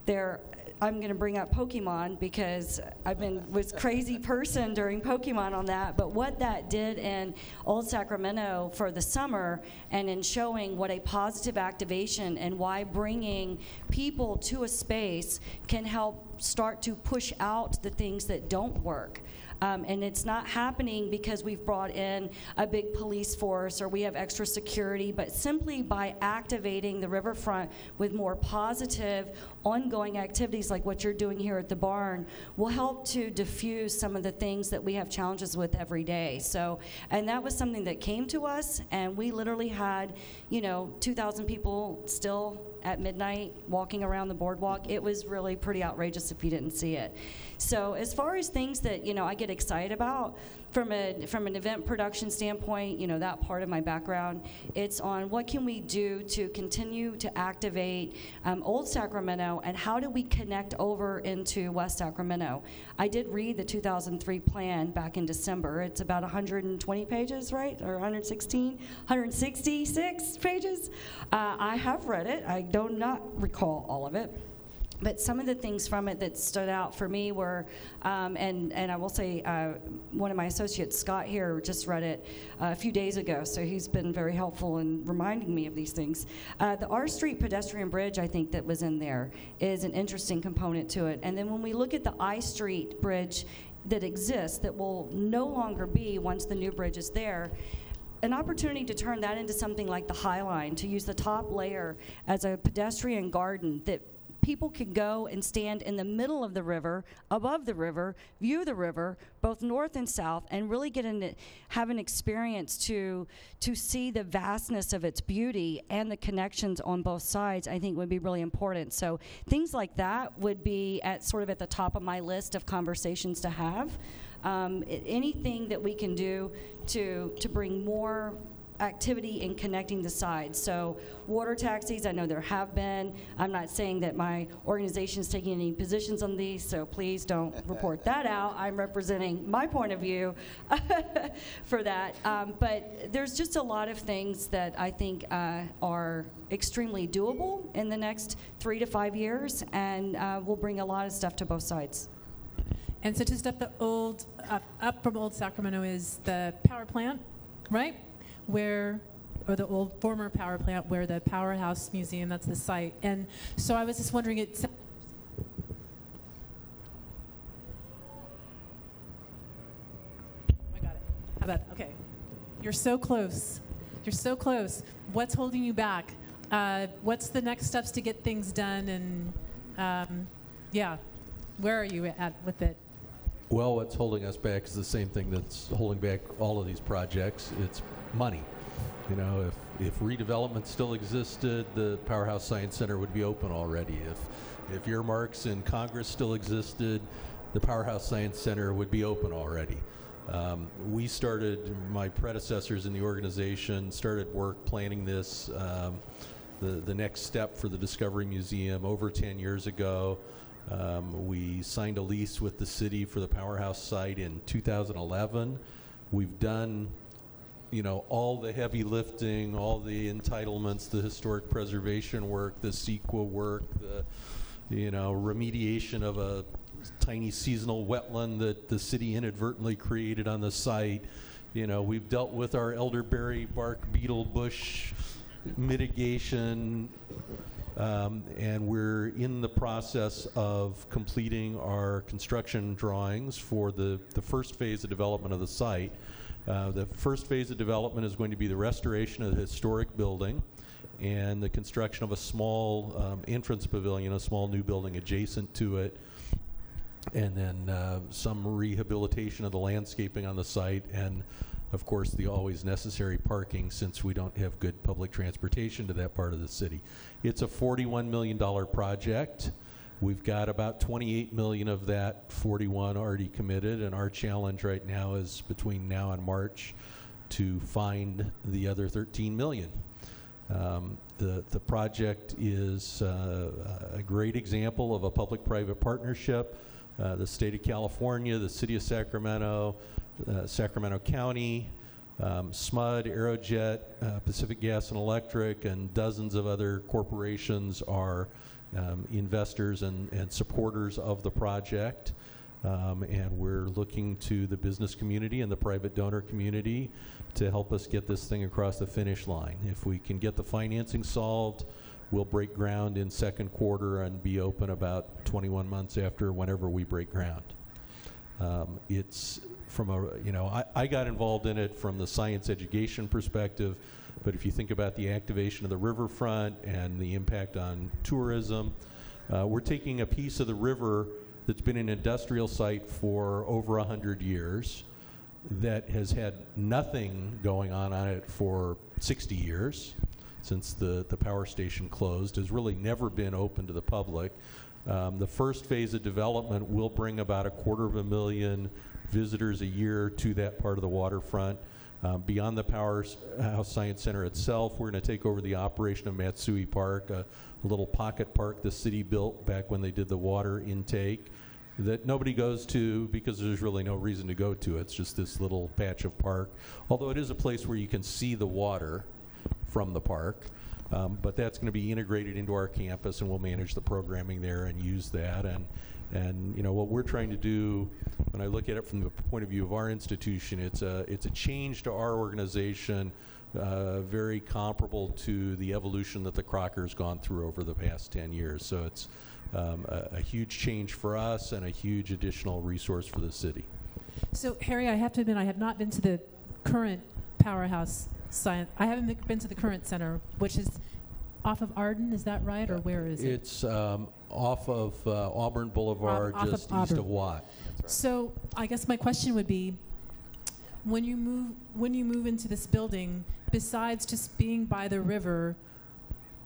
there I'm going to bring up Pokemon because I've been was crazy person during Pokemon on that. But what that did in Old Sacramento for the summer and in showing what a positive activation and why bringing people to a space can help start to push out the things that don't work. Um, and it's not happening because we've brought in a big police force or we have extra security, but simply by activating the riverfront with more positive, ongoing activities like what you're doing here at the barn will help to diffuse some of the things that we have challenges with every day. So, and that was something that came to us, and we literally had, you know, 2,000 people still at midnight walking around the boardwalk. It was really pretty outrageous if you didn't see it. So as far as things that you know I get excited about from a from an event production standpoint, you know that part of my background, it's on what can we do to continue to activate um, Old Sacramento and how do we connect over into West Sacramento. I did read the 2003 plan back in December. It's about 120 pages, right, or 116, 166 pages. Uh, I have read it. I do not recall all of it but some of the things from it that stood out for me were, um, and and I will say, uh, one of my associates, Scott here, just read it uh, a few days ago, so he's been very helpful in reminding me of these things. Uh, the R Street pedestrian bridge, I think that was in there, is an interesting component to it. And then when we look at the I Street bridge that exists, that will no longer be once the new bridge is there an opportunity to turn that into something like the High Line, to use the top layer as a pedestrian garden that people can go and stand in the middle of the river, above the river, view the river, both north and south, and really get in have an experience to to see the vastness of its beauty and the connections on both sides. I think would be really important. So things like that would be at sort of at the top of my list of conversations to have. Um, anything that we can do to to bring more activity in connecting the sides. So water taxis, I know there have been. I'm not saying that my organization is taking any positions on these, so please don't [LAUGHS] report that out. I'm representing my point of view [LAUGHS] for that. Um, but there's just a lot of things that I think uh, are extremely doable in the next three to five years, and uh, will bring a lot of stuff to both sides. And so just up the old, up, up from Old Sacramento is the power plant, right? Where, or the old former power plant where the Powerhouse Museum, that's the site. And so I was just wondering, it's, I got it. How about, okay. You're so close. You're so close. What's holding you back? Uh, what's the next steps to get things done? And um, yeah, where are you at with it? Well, what's holding us back is the same thing that's holding back all of these projects. It's money. You know, if, if redevelopment still existed, the Powerhouse Science Center would be open already. If, if earmarks in Congress still existed, the Powerhouse Science Center would be open already. Um, we started, my predecessors in the organization started work planning this, um, the, the next step for the Discovery Museum over 10 years ago. Um, we signed a lease with the city for the Powerhouse site in 2011. We've done, you know, all the heavy lifting, all the entitlements, the historic preservation work, the CEQA work, the, you know, remediation of a tiny seasonal wetland that the city inadvertently created on the site. You know, we've dealt with our elderberry bark beetle bush mitigation, um, and we're in the process of completing our construction drawings for the, the first phase of development of the site. Uh, the first phase of development is going to be the restoration of the historic building and the construction of a small um, entrance pavilion, a small new building adjacent to it, and then uh, some rehabilitation of the landscaping on the site, and of course, the always necessary parking since we don't have good public transportation to that part of the city. It's a $41 million project. We've got about 28 million of that 41 already committed, and our challenge right now is between now and March to find the other 13 million. Um, the, the project is uh, a great example of a public-private partnership. Uh, the state of California, the city of Sacramento, uh, Sacramento County, um, SMUD, Aerojet, uh, Pacific Gas and Electric, and dozens of other corporations are um, investors and, and supporters of the project. Um, and we're looking to the business community and the private donor community to help us get this thing across the finish line. If we can get the financing solved, we'll break ground in second quarter and be open about 21 months after whenever we break ground. Um, it's from a, you know, I, I got involved in it from the science education perspective, but if you think about the activation of the riverfront and the impact on tourism, uh, we're taking a piece of the river that's been an industrial site for over 100 years that has had nothing going on on it for 60 years since the, the power station closed, has really never been open to the public. Um, the first phase of development will bring about a quarter of a million visitors a year to that part of the waterfront. Um, beyond the Powerhouse Science Center itself, we're going to take over the operation of Matsui Park, a, a little pocket park the city built back when they did the water intake that nobody goes to because there's really no reason to go to. It's just this little patch of park. Although it is a place where you can see the water from the park. Um, but that's going to be integrated into our campus, and we'll manage the programming there and use that. And and you know what we're trying to do, when I look at it from the point of view of our institution, it's a it's a change to our organization, uh, very comparable to the evolution that the Crocker's gone through over the past 10 years. So it's um, a, a huge change for us and a huge additional resource for the city. So, Harry, I have to admit, I have not been to the current powerhouse science. I haven't been to the current center, which is off of Arden. Is that right, or where is it? It's um, off of uh, Auburn Boulevard, Off- off of just east Auburn. of Watt. So, I guess my question would be, when you move when you move into this building, besides just being by the river,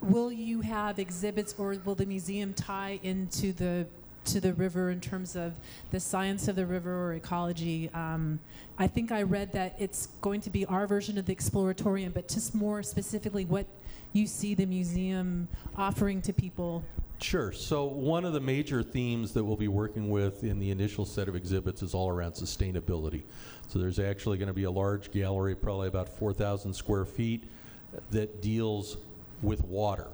will you have exhibits, or will the museum tie into the to the river in terms of the science of the river or ecology? Um, I think I read that it's going to be our version of the exploratorium, but just more specifically, what you see the museum offering to people. Sure. So one of the major themes that we'll be working with in the initial set of exhibits is all around sustainability. So there's actually going to be a large gallery, probably about 4,000 square feet, that deals with water.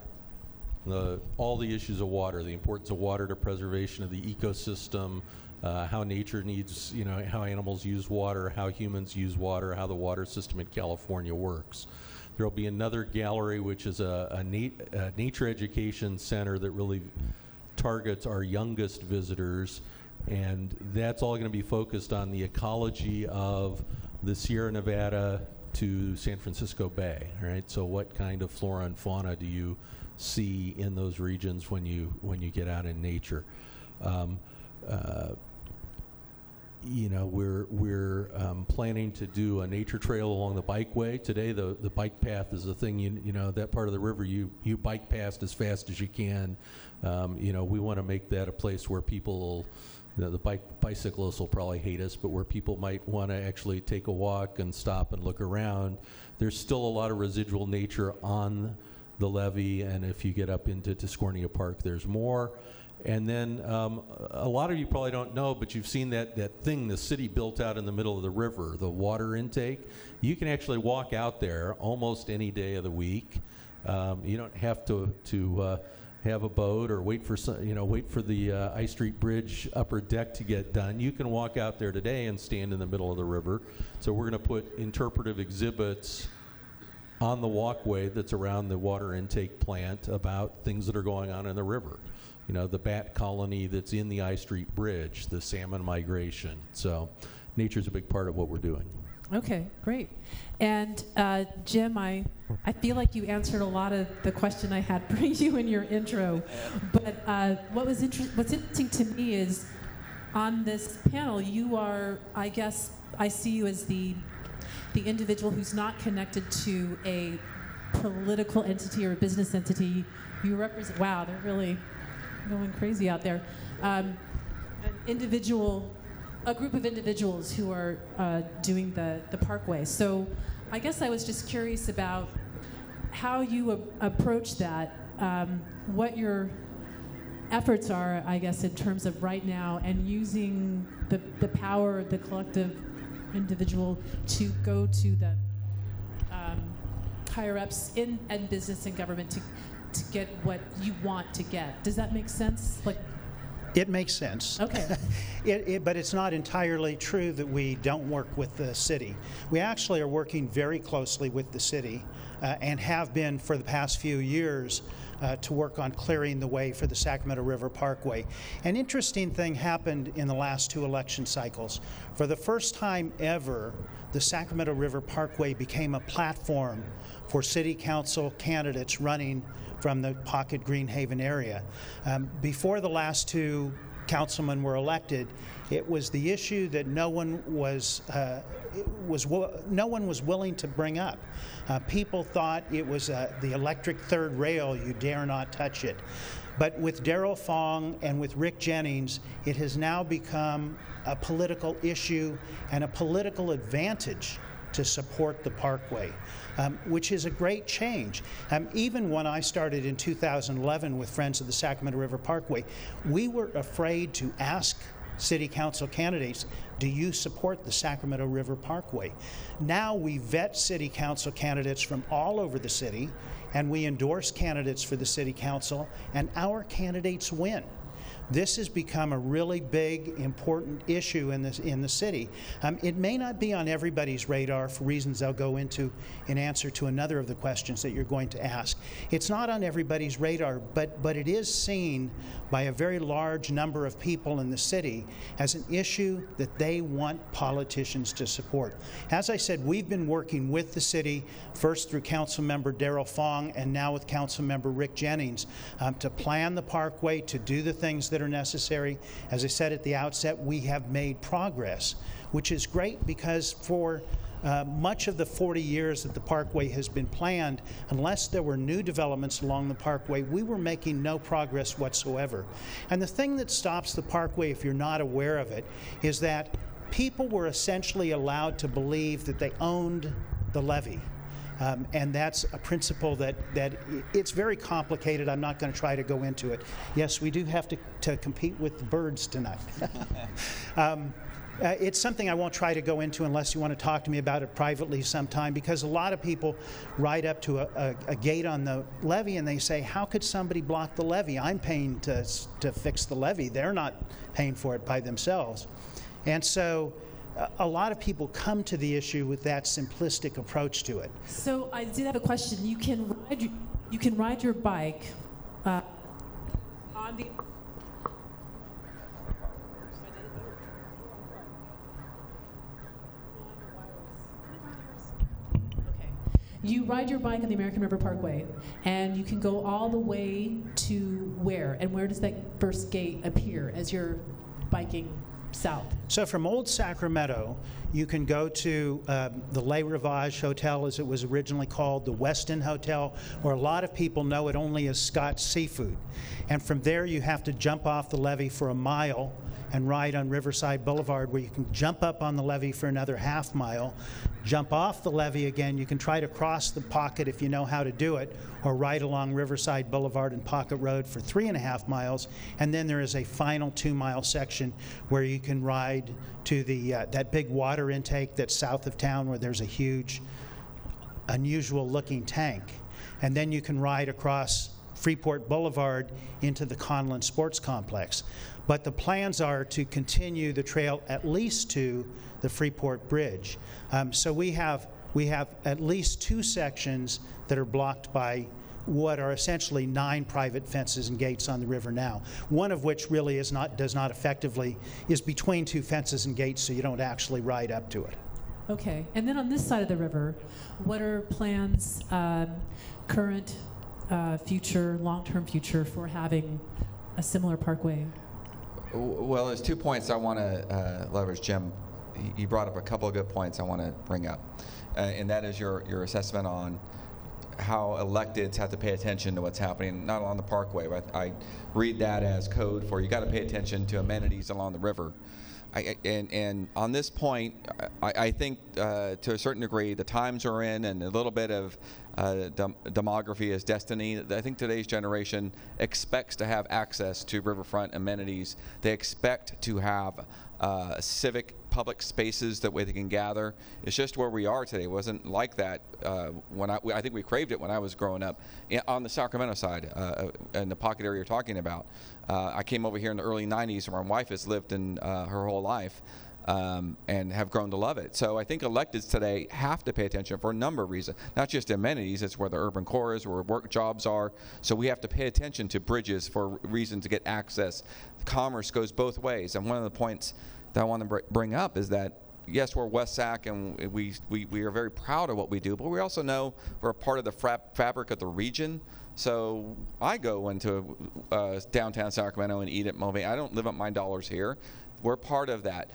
The, all the issues of water, the importance of water to preservation of the ecosystem, uh, how nature needs, you know, how animals use water, how humans use water, how the water system in California works. There will be another gallery, which is a, a, a nature education center that really targets our youngest visitors. And that's all going to be focused on the ecology of the Sierra Nevada to San Francisco Bay, right? So what kind of flora and fauna do you see in those regions when you when you get out in nature? Um, uh, you know, we're we're um, planning to do a nature trail along the bikeway. Today, the the bike path is the thing. You you know that part of the river you you bike past as fast as you can. Um, you know, we want to make that a place where people. You know, the bike bicyclists will probably hate us, but where people might want to actually take a walk and stop and look around, there's still a lot of residual nature on the levee, and if you get up into Tiscornia Park, there's more. And then um, a lot of you probably don't know, but you've seen that, that thing the city built out in the middle of the river, the water intake. You can actually walk out there almost any day of the week. Um, you don't have to, to uh, have a boat or wait for some, you know wait for the uh, I Street Bridge upper deck to get done. You can walk out there today and stand in the middle of the river. So we're going to put interpretive exhibits on the walkway that's around the water intake plant about things that are going on in the river. You know, the bat colony that's in the I Street Bridge, the salmon migration. So nature's a big part of what we're doing. Okay, great. And uh, Jim, I, I feel like you answered a lot of the question I had [LAUGHS] for you in your intro. But uh, what was inter- what's interesting to me is on this panel, you are, I guess, I see you as the the individual who's not connected to a political entity or a business entity. You represent. Wow, they're really going crazy out there. Um, an individual a group of individuals who are uh, doing the, the parkway. So I guess I was just curious about how you approach that, um, what your efforts are, I guess, in terms of right now and using the, the power of the collective individual to go to the um, higher ups in and business and government to, to get what you want to get. Does that make sense? Like, It makes sense. Okay. [LAUGHS] It, it, but it's not entirely true that we don't work with the city. We actually are working very closely with the city uh, and have been for the past few years uh, to work on clearing the way for the Sacramento River Parkway. An interesting thing happened in the last two election cycles. For the first time ever, the Sacramento River Parkway became a platform for city council candidates running from the Pocket Green Haven area. Um, before the last two councilmen were elected, it was the issue that no one was uh, was no one was willing to bring up. Uh, people thought it was uh, the electric third rail. You dare not touch it. But with Darrell Fong and with Rick Jennings, it has now become a political issue and a political advantage to support the parkway, um, which is a great change. Um, even when I started in 2011 with Friends of the Sacramento River Parkway, we were afraid to ask city council candidates, do you support the Sacramento River Parkway? Now we vet city council candidates from all over the city, and we endorse candidates for the city council, and our candidates win. This has become a really big, important issue in, this, in the city. Um, it may not be on everybody's radar for reasons I'll go into in answer to another of the questions that you're going to ask. It's not on everybody's radar, but, but it is seen by a very large number of people in the city as an issue that they want politicians to support. As I said, we've been working with the city, first through Council Member Darrell Fong and now with Council Member Rick Jennings, um, to plan the parkway, to do the things that are necessary. As I said at the outset, we have made progress, which is great because for uh, much of the 40 years that the parkway has been planned, unless there were new developments along the parkway, we were making no progress whatsoever. And the thing that stops the parkway, if you're not aware of it, is that people were essentially allowed to believe that they owned the levee. Um, and that's a principle that, that it's very complicated. I'm not going to try to go into it. Yes, we do have to, to compete with the birds tonight. [LAUGHS] um, uh, it's something I won't try to go into unless you want to talk to me about it privately sometime because a lot of people ride up to a, a, a, gate on the levee and they say, How could somebody block the levee? I'm paying to, to fix the levee. They're not paying for it by themselves. And so a- lot of people come to the issue with that simplistic approach to it. So I did have a question. You can ride, you can ride your bike uh, on the. You ride your bike on the American River Parkway, and you can go all the way to where? And where does that first gate appear as you're biking south? So from Old Sacramento, you can go to um, the Le Rivage Hotel, as it was originally called, the Westin Hotel, or a lot of people know it only as Scott's Seafood. And from there, you have to jump off the levee for a mile and ride on Riverside Boulevard, where you can jump up on the levee for another half mile, jump off the levee again. You can try to cross the pocket if you know how to do it, or ride along Riverside Boulevard and Pocket Road for three and a half miles. And then there is a final two mile section where you can ride to the uh, that big water intake that's south of town, where there's a huge, unusual looking tank. And then you can ride across Freeport Boulevard into the Conlin Sports Complex. But the plans are to continue the trail at least to the Freeport Bridge. Um, so we have we have at least two sections that are blocked by what are essentially nine private fences and gates on the river now. One of which really is not does not effectively is between two fences and gates, so you don't actually ride up to it. Okay, and then on this side of the river, what are plans, um, current, uh, future, long-term future for having a similar parkway? Well, there's two points I want to uh, leverage, Jim. You brought up a couple of good points I want to bring up, uh, and that is your, your assessment on how electeds have to pay attention to what's happening, not along the parkway, but I read that as code for you got to pay attention to amenities along the river. I, and, and on this point, I, I think uh, to a certain degree the times are in, and a little bit of uh, dem- demography is destiny. I think today's generation expects to have access to riverfront amenities. They expect to have uh, civic public spaces that way they can gather. It's just where we are today. It wasn't like that uh, when I, I think we craved it when I was growing up on the Sacramento side, uh, in the pocket area you're talking about. Uh, I came over here in the early 90s, where my wife has lived in uh, her whole life. Um, and have grown to love it. So I think electeds today have to pay attention for a number of reasons, not just amenities. It's where the urban core is, where work jobs are. So we have to pay attention to bridges for reasons to get access. Commerce goes both ways, and one of the points that I want to br- bring up is that yes, we're West Sac and we, we, we are very proud of what we do, but we also know we're a part of the fabric of the region. So I go into uh, downtown Sacramento and eat at Mulvaney. I don't live up my dollars here. We're part of that.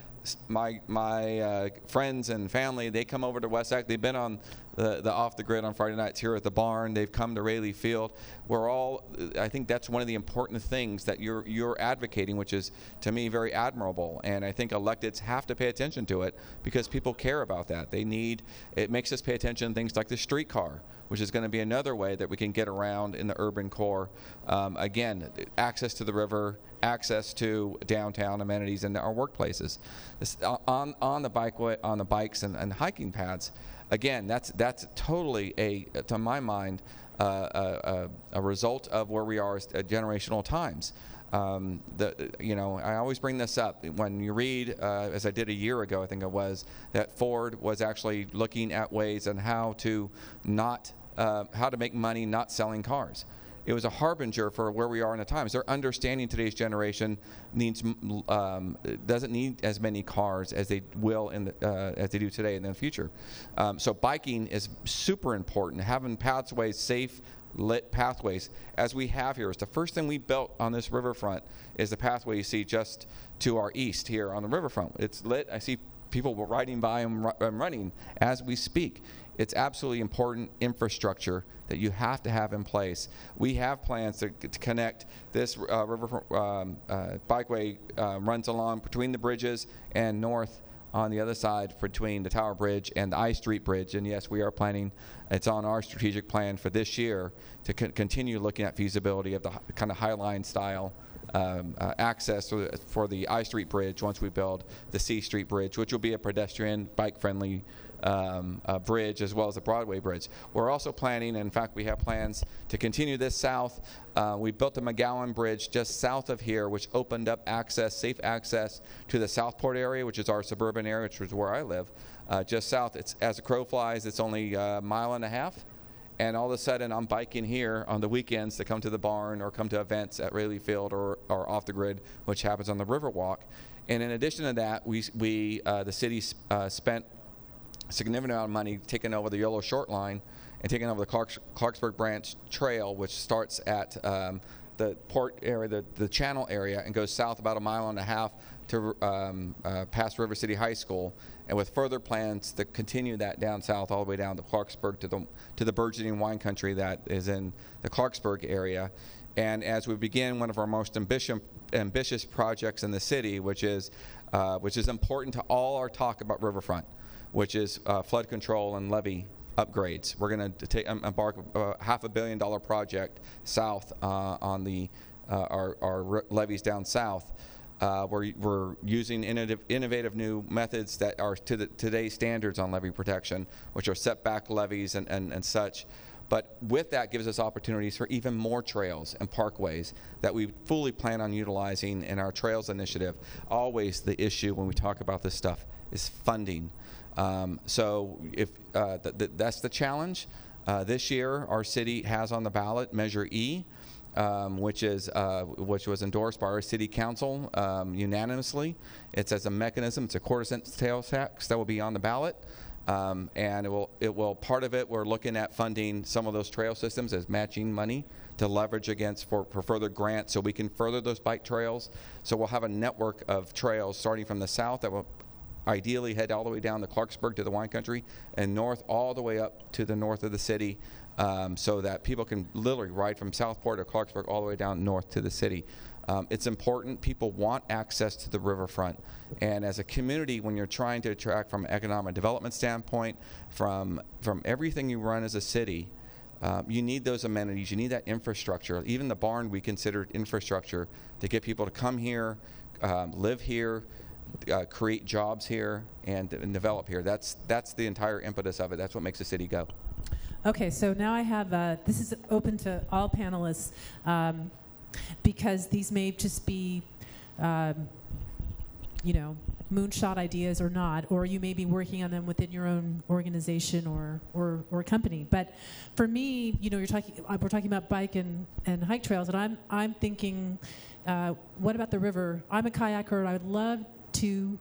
My my uh, friends and family they come over to West Sac. They've been on the, the off the grid on Friday nights here at the barn. They've come to Raley Field. We're all. I think that's one of the important things that you're you're advocating, which is to me very admirable. And I think electeds have to pay attention to it because people care about that. They need. It makes us pay attention to things like the streetcar which is going to be another way that we can get around in the urban core. Um, again, access to the river, access to downtown amenities and our workplaces. This, on on the bikeway, on the bikes and, and hiking paths. Again, that's that's totally a, to my mind, uh, a, a, a result of where we are at generational times. Um, the, you know, I always bring this up when you read, uh, as I did a year ago, I think it was, that Ford was actually looking at ways on how to not, uh, how to make money not selling cars. It was a harbinger for where we are in the times. They're understanding today's generation needs um, doesn't need as many cars as they will in the, uh, as they do today in the future. Um, so biking is super important. Having pathways safe, lit pathways as we have here is the first thing we built on this riverfront is the pathway you see just to our east here on the riverfront. It's lit. I see people riding by and, and running as we speak. It's absolutely important infrastructure that you have to have in place. We have plans to, to connect this uh, riverfront um, uh, bikeway uh, runs along between the bridges and north on the other side between the Tower Bridge and the I Street Bridge. And yes, we are planning, it's on our strategic plan for this year to con- continue looking at feasibility of the kind of Highline style um, uh, access for the, for the I Street Bridge once we build the C Street Bridge, which will be a pedestrian, bike friendly um, uh, Bridge as well as the Broadway Bridge. We're also planning, in fact, we have plans to continue this south. Uh, we built the McGowan Bridge just south of here, which opened up access, safe access to the Southport area, which is our suburban area, which is where I live. Uh, just south, it's as a crow flies, it's only a mile and a half and all of a sudden I'm biking here on the weekends to come to the barn or come to events at Raley Field or, or off the grid, which happens on the Riverwalk. And in addition to that, we, we uh, the city uh, spent significant amount of money taking over the Yolo Short Line and taking over the Clarks, Clarksburg Branch Trail, which starts at um, the port area, the, the channel area, and goes south about a mile and a half to um, uh, past River City High School, and with further plans to continue that down south all the way down to Clarksburg to the to the burgeoning wine country that is in the Clarksburg area. And as we begin one of our most ambitious ambitious projects in the city, which is uh, which is important to all our talk about riverfront, which is uh, flood control and levee upgrades. We're going to take embark a half a billion dollar project south uh, on the uh, our, our levees down south. Uh, we're, we're using innovative, innovative new methods that are to the, today's standards on levee protection, which are setback levees and, and, and such. But with that gives us opportunities for even more trails and parkways that we fully plan on utilizing in our trails initiative. Always the issue when we talk about this stuff is funding. Um, so if uh, th- th- that's the challenge. Uh, this year, our city has on the ballot Measure E, um, which is uh, which was endorsed by our city council um, unanimously. It's as a mechanism. It's a quarter cent sales tax that will be on the ballot. Um, and it will, it will, part of it, we're looking at funding some of those trail systems as matching money to leverage against for, for further grants so we can further those bike trails. So we'll have a network of trails starting from the south that will ideally head all the way down to Clarksburg to the wine country and north all the way up to the north of the city um, so that people can literally ride from Southport or Clarksburg all the way down north to the city. Um, it's important. People want access to the riverfront. And as a community, when you're trying to attract from an economic development standpoint, from, from everything you run as a city, um, you need those amenities. You need that infrastructure. Even the barn we considered infrastructure to get people to come here, um, live here, uh, create jobs here, and, and develop here. That's, that's the entire impetus of it. That's what makes the city go. Okay, so now I have, uh, this is open to all panelists um, because these may just be, um, you know, moonshot ideas or not, or you may be working on them within your own organization or, or, or company. But for me, you know, you're talking, uh, we're talking about bike and, and hike trails, and I'm, I'm thinking, uh, what about the river? I'm a kayaker, I would love to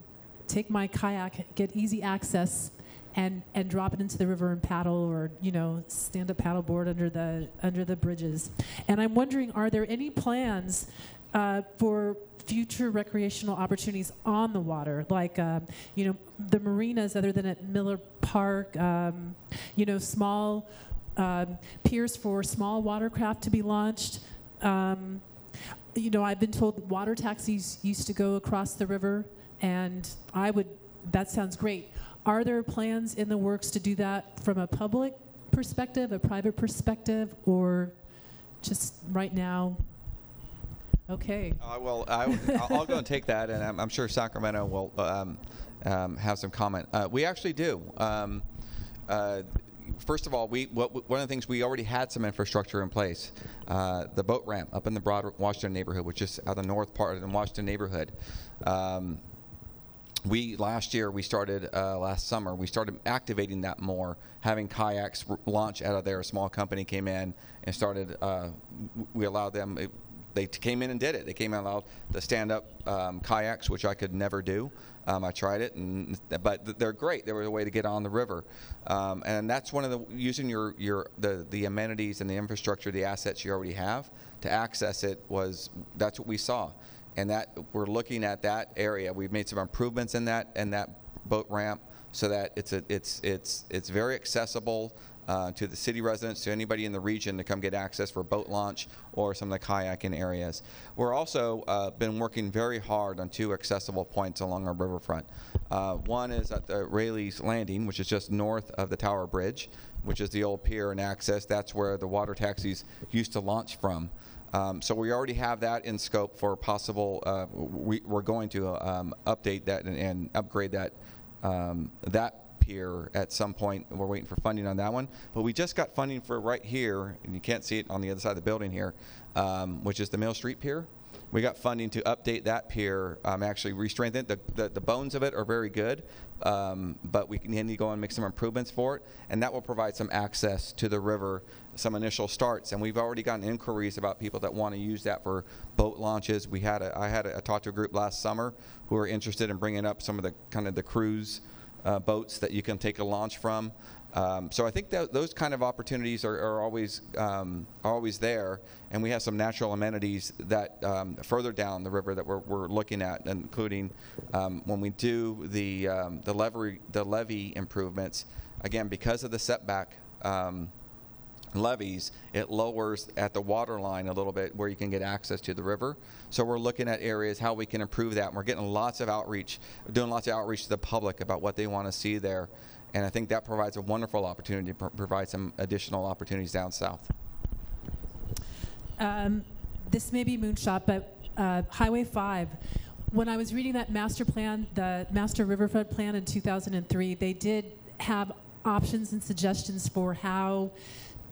take my kayak, get easy access and and drop it into the river and paddle or you know stand up paddleboard under the under the bridges. And i'm wondering are there any plans uh, for future recreational opportunities on the water? Like uh, you know the marinas other than at miller park um, you know small um, piers for small watercraft to be launched. Um, you know i've been told water taxis used to go across the river and i would that sounds great are there plans in the works to do that from a public perspective, a private perspective, or just right now? Okay. Uh, well, I, will go and take that, and I'm, I'm sure Sacramento will um, um, have some comment. Uh, we actually do. Um, uh, first of all, we what, one of the things we already had some infrastructure in place. Uh, the boat ramp up in the Broad Washington neighborhood, which is out the north part of the Washington neighborhood. Um, we last year we started uh, last summer we started activating that more having kayaks launch out of there. A small company came in and started uh, we allowed them it, they came in and did it. They came and allowed the stand-up um, kayaks which i could never do. Um, i tried it and but th- they're great. They were a way to get on the river. Um, and that's one of the using your your the, the amenities and the infrastructure the assets you already have to access it was that's what we saw and that we're looking at that area. We've made some improvements in that in that boat ramp so that it's a, it's it's it's very accessible uh, to the city residents, to anybody in the region to come get access for boat launch or some of the kayaking areas. We're also uh, been working very hard on two accessible points along our riverfront. Uh, one is at the Raley's Landing, which is just north of the Tower Bridge, which is the old pier and access. That's where the water taxis used to launch from. Um, so we already have that in scope for possible. Uh, we, are going to um, update that and, and, upgrade that um, that pier at some point. We're waiting for funding on that one. But we just got funding for right here, and you can't see it on the other side of the building here, um, which is the Mill Street Pier. We got funding to update that pier, um, actually re-strengthen it. The, the, the bones of it are very good, um, but we need to go and make some improvements for it, and that will provide some access to the river, some initial starts. And we've already gotten inquiries about people that want to use that for boat launches. We had a, I had talked to a group last summer who are interested in bringing up some of the kind of the cruise uh, boats that you can take a launch from. Um, so I think that those kind of opportunities are, are always um, always there, and we have some natural amenities that um, further down the river that we're, we're looking at, including um, when we do the um, the levee the levee improvements. Again, because of the setback um, levees, it lowers at the water line a little bit where you can get access to the river. So we're looking at areas how we can improve that. And we're getting lots of outreach, doing lots of outreach to the public about what they want to see there. And I think that provides a wonderful opportunity to pro- provide some additional opportunities down south. Um, this may be moonshot, but uh, Highway 5. When I was reading that master plan, the master riverfront plan in 2003, they did have options and suggestions for how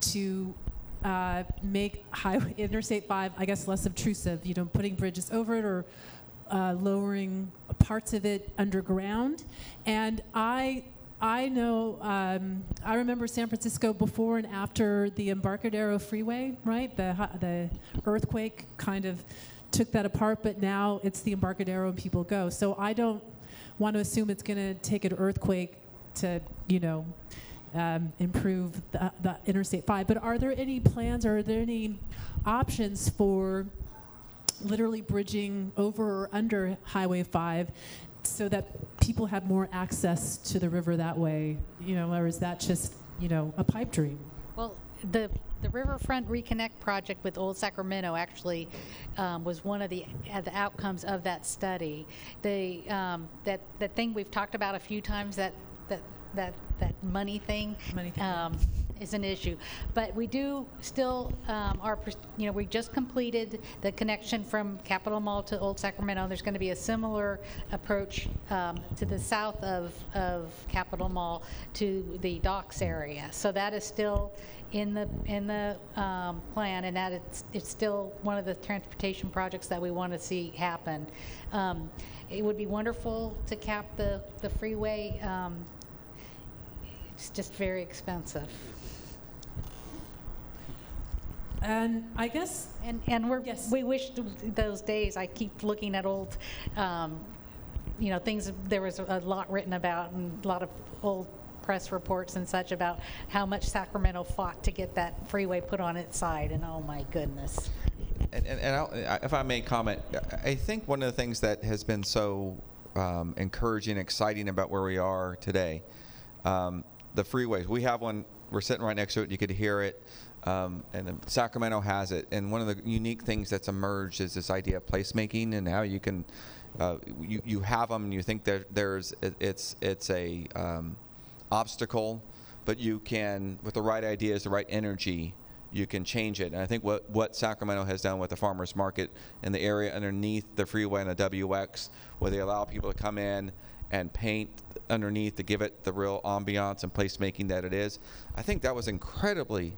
to uh, make highway [LAUGHS] Interstate 5, I guess, less obtrusive. You know, putting bridges over it or uh, lowering parts of it underground. And I I know, um, I remember San Francisco before and after the Embarcadero Freeway, right? The, the earthquake kind of took that apart, but now it's the Embarcadero and people go. So I don't want to assume it's going to take an earthquake to, you know, um, improve the, the Interstate 5. But are there any plans, or are there any options for literally bridging over or under Highway 5 so that people have more access to the river that way? You know, or is that just, you know, a pipe dream? Well, the, the Riverfront Reconnect project with Old Sacramento actually um, was one of the, uh, the outcomes of that study. The, um, that, that thing we've talked about a few times, that, that, that, that money thing. Money thing. Um, is an issue. But we do still, um, are, you know, we just completed the connection from Capitol Mall to Old Sacramento. There's going to be a similar approach um, to the south of, of Capitol Mall to the docks area. So that is still in the, in the um, plan, and that it's, it's still one of the transportation projects that we want to see happen. Um, It would be wonderful to cap the, the freeway. It's just very expensive. And I guess And, and we're, Yes. we wish those days, I keep looking at old, um, you know, things, there was a lot written about and a lot of old press reports and such about how much Sacramento fought to get that freeway put on its side, and oh my goodness. And, and, and I'll, if I may comment, I I think one of the things that has been so um, encouraging, exciting about where we are today, um, the freeways. We have one. We're sitting right next to it. You could hear it, um, and Sacramento has it. And one of the unique things that's emerged is this idea of placemaking and how you can, uh, you, you have them and you think that there's it, it's it's a um, obstacle, but you can with the right ideas, the right energy you can change it. And I think what, what Sacramento has done with the farmers market in the area underneath the freeway and the WX, where they allow people to come in and paint underneath to give it the real ambiance and placemaking that it is, I think that was incredibly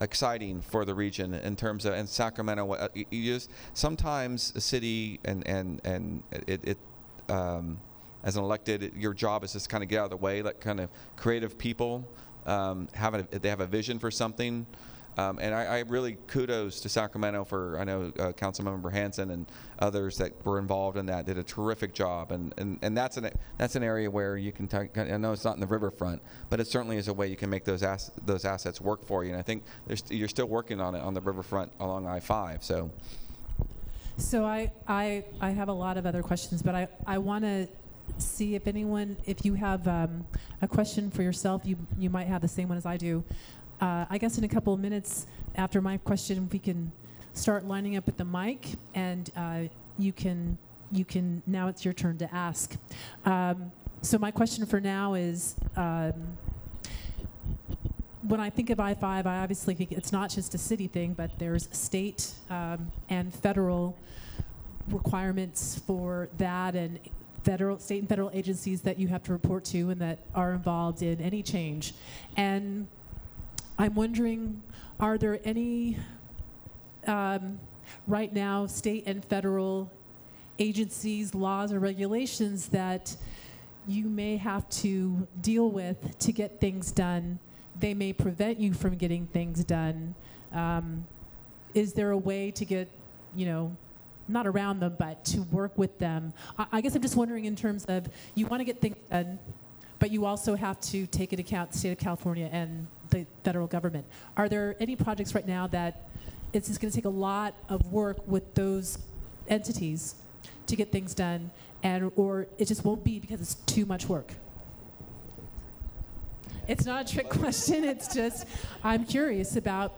exciting for the region in terms of and Sacramento. uh, You just sometimes a city and and and it. it um, as an elected, your job is just kind of get out of the way, let kind of creative people um, have a, they have a vision for something. Um, and I, I really kudos to Sacramento for I know uh, Councilmember Hansen and others that were involved in that did a terrific job. And, and, and that's an that's an area where you can talk, I know it's not in the riverfront but it certainly is a way you can make those ass, those assets work for you. And I think you're still working on it on the riverfront along I-5 so. So I, I, I have a lot of other questions, but I, I want to see if anyone, if you have um, a question for yourself, you, you might have the same one as I do. Uh, I guess in a couple of minutes after my question, we can start lining up at the mic, and uh, you can, you can. Now it's your turn to ask. Um, so my question for now is. Um, when I think of I-5, I obviously think it's not just a city thing, but there's state um, and federal requirements for that, and federal, state and federal agencies that you have to report to and that are involved in any change. And I'm wondering, are there any, um, right now, state and federal agencies, laws, or regulations that you may have to deal with to get things done? They may prevent you from getting things done. Um, is there a way to get, you know, not around them, but to work with them? I, I guess I'm just wondering in terms of you want to get things done, but you also have to take into account the state of California and the federal government. Are there any projects right now that it's just going to take a lot of work with those entities to get things done, and or it just won't be because it's too much work? It's not a trick [LAUGHS] question. It's just I'm curious about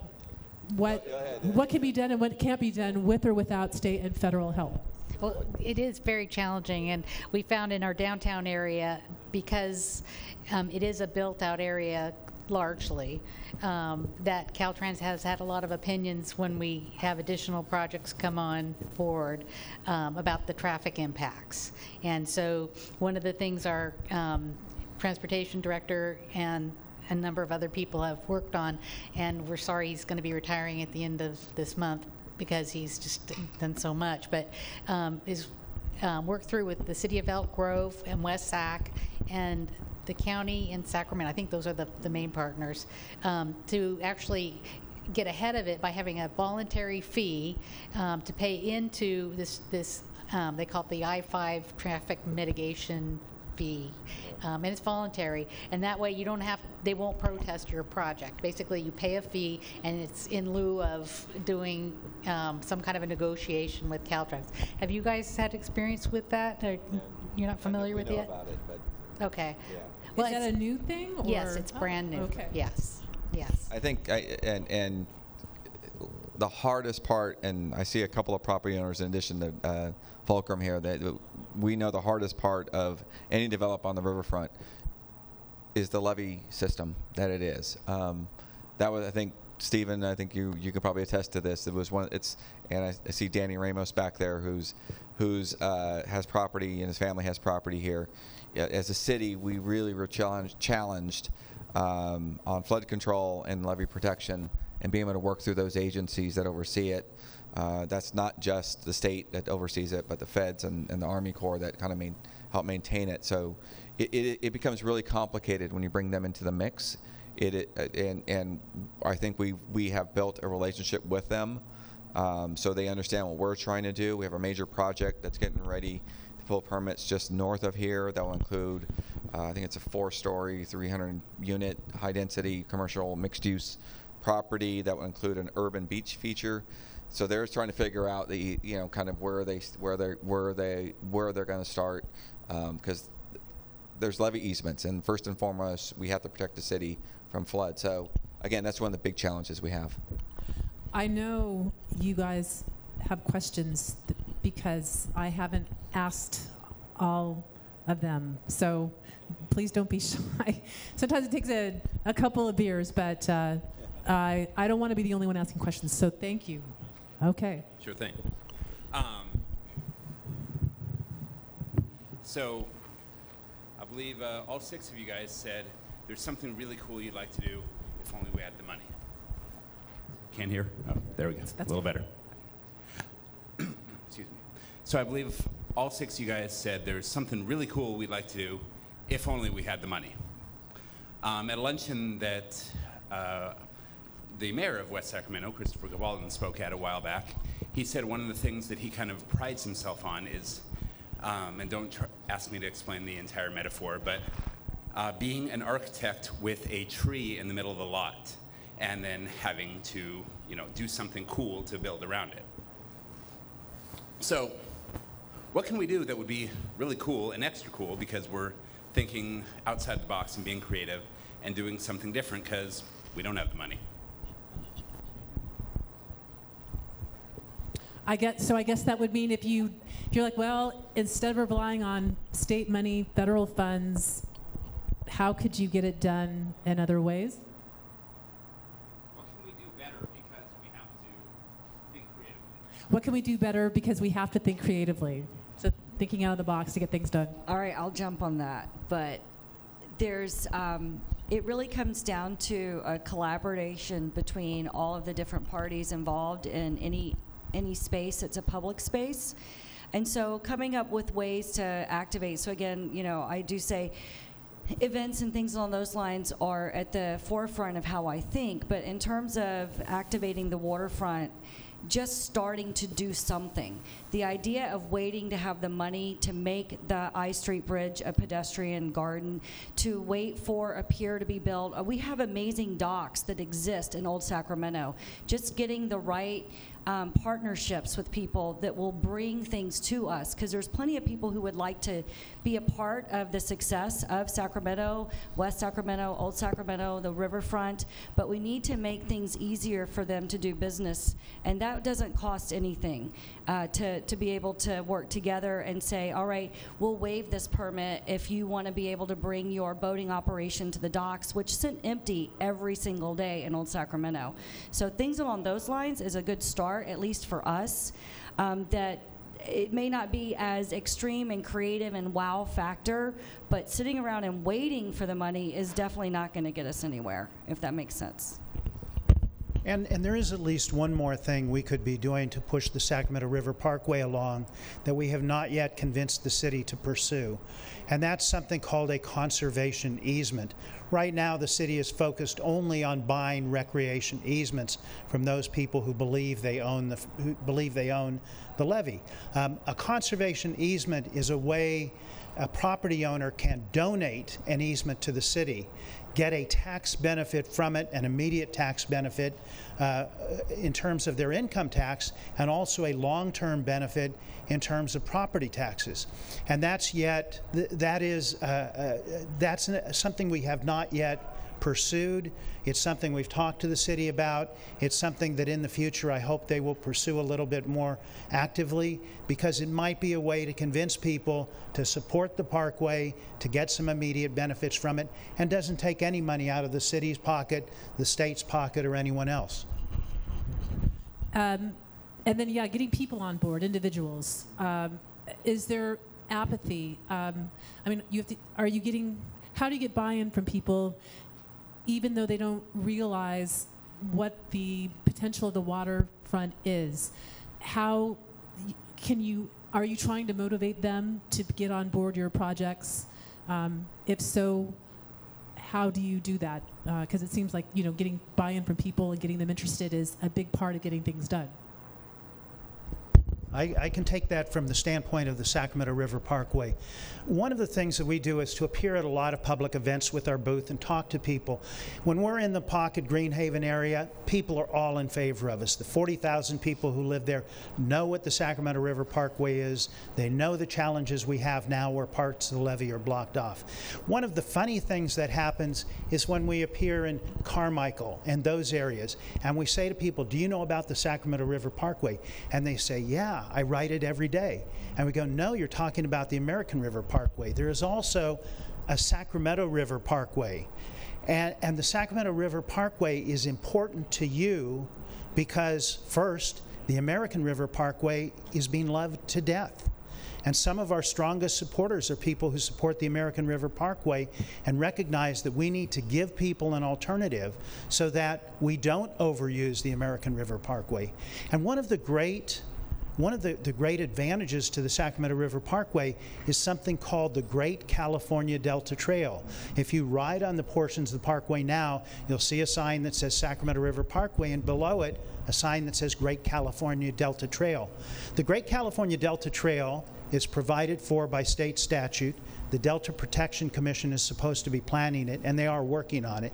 what what can be done and what can't be done with or without state and federal help. Well, it is very challenging, and we found in our downtown area, because um, it is a built-out area largely, um, that Caltrans has had a lot of opinions when we have additional projects come on board um, about the traffic impacts. And so, one of the things our um, transportation director and a number of other people have worked on, and we're sorry he's going to be retiring at the end of this month because he's just done so much, but um, is um, worked through with the city of Elk Grove and West Sac and the county and Sacramento. I think those are the, the main partners um, to actually get ahead of it by having a voluntary fee um, to pay into this this um, they call it the I-5 traffic mitigation fee, um, and it's voluntary. And that way, you don't have they won't protest your project. Basically, you pay a fee, and it's in lieu of doing um, some kind of a negotiation with Caltrans. Have you guys had experience with that? Or you're not familiar with know it? about it, but Okay. yeah. Well, is that a new thing? Or? Yes, it's Oh, brand new. Okay. Yes, yes. I think, I, and, and the hardest part, and I see a couple of property owners in addition to uh, Fulcrum here, that we know the hardest part of any develop on the riverfront is the levee system that it is. Um, that was, I think, Stephen, I think you you could probably attest to this. It was one. It's and I, I see Danny Ramos back there, who's who's uh, has property and his family has property here. As a city, we really were challenged challenged um, on flood control and levee protection, and being able to work through those agencies that oversee it. Uh, that's not just the state that oversees it, but the feds and, and the Army Corps that kind of main, help maintain it. So it, it, it becomes really complicated when you bring them into the mix. It, it and and I think we we have built a relationship with them, um, so they understand what we're trying to do. We have a major project that's getting ready permits just north of here. That will include, uh, I think it's a four-story, 300-unit, high-density commercial mixed-use property that will include an urban beach feature. So they're trying to figure out the you know kind of where they where they where they where they're going to start because there's levee easements, and first and foremost, we have to protect the city from flood. So, again, that's one of the big challenges we have. I know you guys have questions th- because I haven't asked all of them. So please don't be [LAUGHS] shy. Sometimes it takes a, a couple of beers, but uh, I, I don't want to be the only one asking questions. So thank you. Okay. Sure thing. Um, so, I believe uh, all six of you guys said there's something really cool you'd like to do if only we had the money. Can't hear? Oh, there we go. a little better. So, I believe all six of you guys said there's something really cool we'd like to do if only we had the money. Um, at a luncheon that uh, the mayor of West Sacramento, Christopher Cabaldon, spoke at a while back, he said one of the things that he kind of prides himself on is, um, and don't tr- ask me to explain the entire metaphor, but uh, being an architect with a tree in the middle of the lot and then having to, you know, do something cool to build around it. So, what can we do that would be really cool and extra cool because we're thinking outside the box and being creative and doing something different because we don't have the money? I get, so I guess that would mean if you, if you're like, well, instead of relying on state money, federal funds, how could you get it done in other ways? What can we do better because we have to think creatively? What can we do better because we have to think creatively? Thinking out of the box to get things done. All right, I'll jump on that. But there's, um, it really comes down to a collaboration between all of the different parties involved in any any space. It's a public space, and so coming up with ways to activate. So again, you know, I do say. Events and things along those lines are at the forefront of how I think, but in terms of activating the waterfront, just starting to do something. The idea of waiting to have the money to make the I Street Bridge a pedestrian garden, to wait for a pier to be built. Uh, We have amazing docks that exist in Old Sacramento. Just getting the right um, partnerships with people that will bring things to us, because there's plenty of people who would like to be a part of the success of Sacramento, West Sacramento, Old Sacramento, the riverfront, but we need to make things easier for them to do business, and that doesn't cost anything uh, to, to be able to work together and say, all right, we'll waive this permit if you want to be able to bring your boating operation to the docks, which sit empty every single day in Old Sacramento. So things along those lines is a good start, at least for us, um, that it may not be as extreme and creative and wow factor, but sitting around and waiting for the money is definitely not going to get us anywhere, if that makes sense. And, and there is at least one more thing we could be doing to push the Sacramento River Parkway along that we have not yet convinced the city to pursue. And that's something called a conservation easement. Right now, the city is focused only on buying recreation easements from those people who believe they own the, who believe they own the levee. Um, a conservation easement is a way a property owner can donate an easement to the city, get a tax benefit from it, an immediate tax benefit uh, in terms of their income tax, and also a long-term benefit in terms of property taxes. And that's yet th- that is uh, uh, that's something we have not yet pursued. It's something we've talked to the city about. It's something that in the future I hope they will pursue a little bit more actively because it might be a way to convince people to support the parkway, to get some immediate benefits from it, and doesn't take any money out of the city's pocket, the state's pocket, or anyone else. Um, and then, yeah, getting people on board, individuals. Um, is there apathy? Um, I mean, you have to, are you getting, how do you get buy in from people even though they don't realize what the potential of the waterfront is? How can you, are you trying to motivate them to get on board your projects? Um, if so, how do you do that? Because it seems like, you know, getting buy-in from people and getting them interested is a big part of getting things done. I, I can take that from the standpoint of the Sacramento River Parkway. One of the things that we do is to appear at a lot of public events with our booth and talk to people. When we're in the Pocket Greenhaven area, people are all in favor of us. The 40,000 people who live there know what the Sacramento River Parkway is. They know the challenges we have now where parts of the levee are blocked off. One of the funny things that happens is when we appear in Carmichael and those areas, and we say to people, Do you know about the Sacramento River Parkway? And they say, Yeah, I write it every day. And we go, No, you're talking about the American River Parkway. There is also a Sacramento River Parkway. And, and the Sacramento River Parkway is important to you because, first, the American River Parkway is being loved to death. And some of our strongest supporters are people who support the American River Parkway and recognize that we need to give people an alternative so that we don't overuse the American River Parkway. And one of the great one of the, the great advantages to the Sacramento River Parkway is something called the Great California Delta Trail. If you ride on the portions of the parkway now, you'll see a sign that says Sacramento River Parkway, and below it, a sign that says Great California Delta Trail. The Great California Delta Trail is provided for by state statute. The Delta Protection Commission is supposed to be planning it, and they are working on it.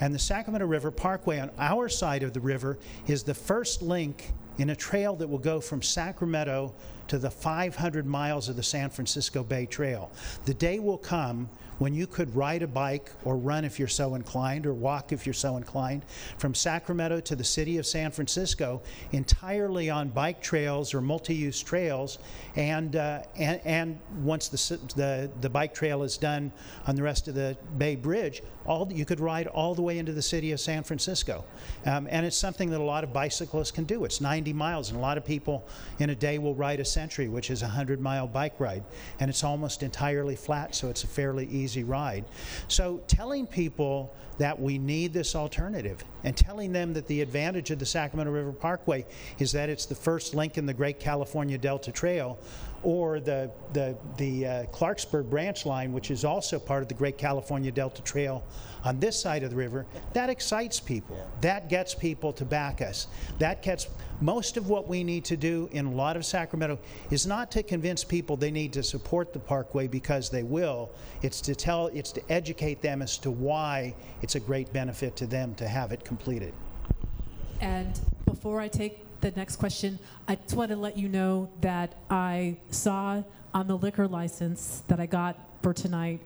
And the Sacramento River Parkway on our side of the river is the first link in a trail that will go from Sacramento to the 500 miles of the San Francisco Bay Trail. The day will come when you could ride a bike or run if you're so inclined or walk if you're so inclined from Sacramento to the city of San Francisco entirely on bike trails or multi-use trails. And uh, and, and once the, the the bike trail is done on the rest of the Bay Bridge all you could ride all the way into the city of San Francisco. Um, and it's something that a lot of bicyclists can do. It's 90 miles and a lot of people in a day will ride a Century, which is a 100 mile bike ride, and it's almost entirely flat, so it's a fairly easy ride. So, telling people that we need this alternative and telling them that the advantage of the Sacramento River Parkway is that it's the first link in the Great California Delta Trail or the, the, the uh, Clarksburg branch line, which is also part of the Great California Delta Trail on this side of the river, that excites people. That gets people to back us. That gets most of what we need to do in a lot of Sacramento is not to convince people they need to support the parkway because they will. It's to tell, it's to educate them as to why it's a great benefit to them to have it completed. And before I take the next question, I just want to let you know that I saw on the liquor license that I got for tonight,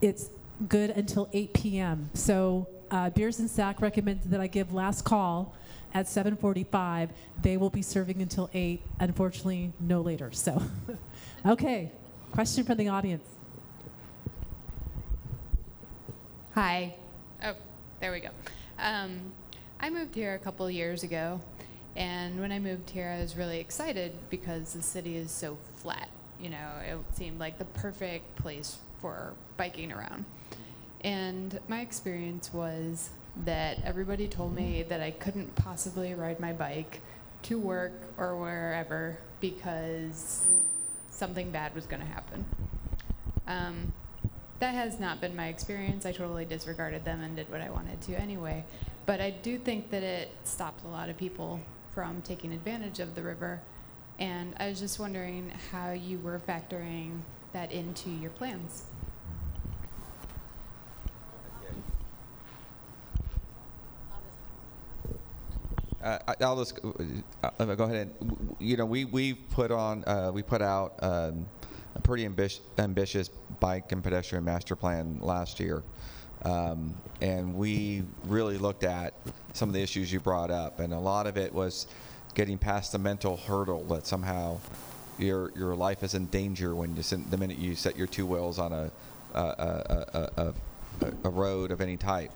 it's good until 8 p.m. So uh, Beers and Sack recommended that I give last call at 7:45. They will be serving until 8. Unfortunately, no later. So, [LAUGHS] okay. Question from the audience. Hi. There we go. Um, I moved here a couple years ago, and when I moved here, I was really excited because the city is so flat. You know, it seemed like the perfect place for biking around. And my experience was that everybody told me that I couldn't possibly ride my bike to work or wherever because something bad was going to happen. Um, that has not been my experience. I totally disregarded them and did what I wanted to anyway. But I do think that it stopped a lot of people from taking advantage of the river. And I was just wondering how you were factoring that into your plans. Uh, I'll just uh, uh, go ahead and you know we we've put on uh, we put out um, a pretty ambitious, ambitious bike and pedestrian master plan last year, um, and we really looked at some of the issues you brought up, and a lot of it was getting past the mental hurdle that somehow your your life is in danger when you the minute you set your two wheels on a a, a, a, a, a road of any type.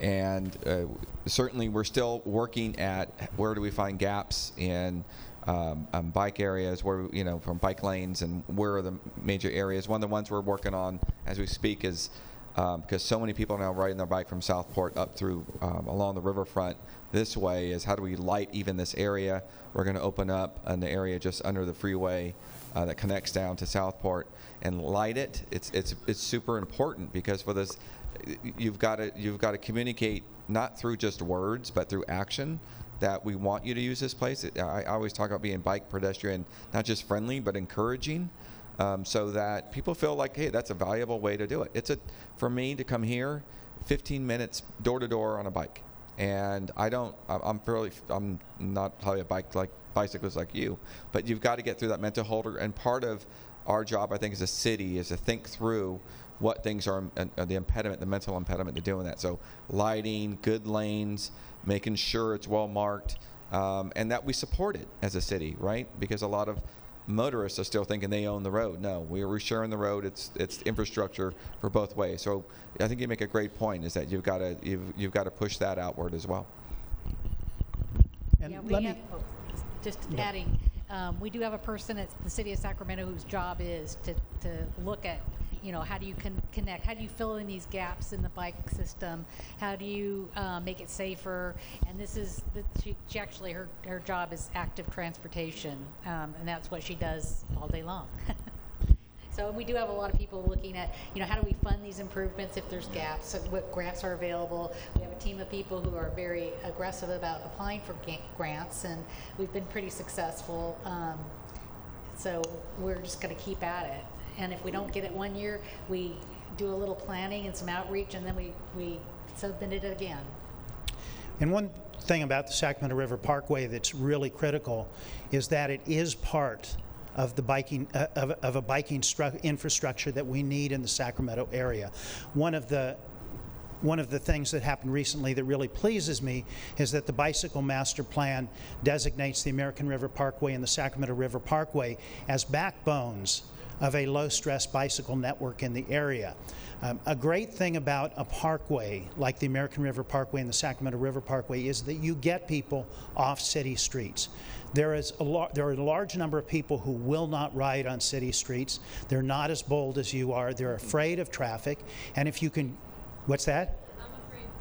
And uh, certainly we're still working at where do we find gaps in um, um, bike areas where you know from bike lanes and where are the major areas. One of the ones we're working on as we speak is because so many people are now riding their bike from southport up through um, along the riverfront this way is how do we light even this area? We're going to open up an area just under the freeway uh, that connects down to southport and light it. It's it's it's super important because for this you've got to you've got to communicate not through just words but through action that we want you to use this place. I, I always talk about being bike pedestrian, not just friendly but encouraging, um, so that people feel like, hey, that's a valuable way to do it. It's a for me to come here, 15 minutes door to door on a bike, and I don't. I'm fairly. I'm not probably a bike like bicyclist like you, but you've got to get through that mental holder. And part of our job, I think, as a city, is to think through what things are uh, the impediment, the mental impediment to doing that. So lighting, good lanes, making sure it's well marked, um, and that we support it as a city, right? Because a lot of motorists are still thinking they own the road. No, we're sharing the road. It's it's infrastructure for both ways. So I think you make a great point. Is that you've got to you've you've got to push that outward as well. And Yeah, let we me- have, oh, just adding, um, we do have a person at the city of Sacramento whose job is to, to look at, you know, how do you con- connect, how do you fill in these gaps in the bike system? How do you, uh, make it safer? And this is, that she, she actually, her, her job is active transportation, um, and that's what she does all day long. [LAUGHS] So we do have a lot of people looking at, you know, how do we fund these improvements if there's gaps, what grants are available. We have a team of people who are very aggressive about applying for grants, and we've been pretty successful. Um, so we're just going to keep at it. And if we don't get it one year, we do a little planning and some outreach, and then we, we submit it again. And one thing about the Sacramento River Parkway that's really critical is that it is part of the biking uh, of, of a biking stru- infrastructure that we need in the Sacramento area. One of the one of the things that happened recently that really pleases me is that the bicycle master plan designates the American River Parkway and the Sacramento River Parkway as backbones of a low stress bicycle network in the area. Um, a great thing about a parkway like the American River Parkway and the Sacramento River Parkway is that you get people off city streets. There, is a there are a large number of people who will not ride on city streets. They're not as bold as you are. They're afraid of traffic. And if you can, what's that?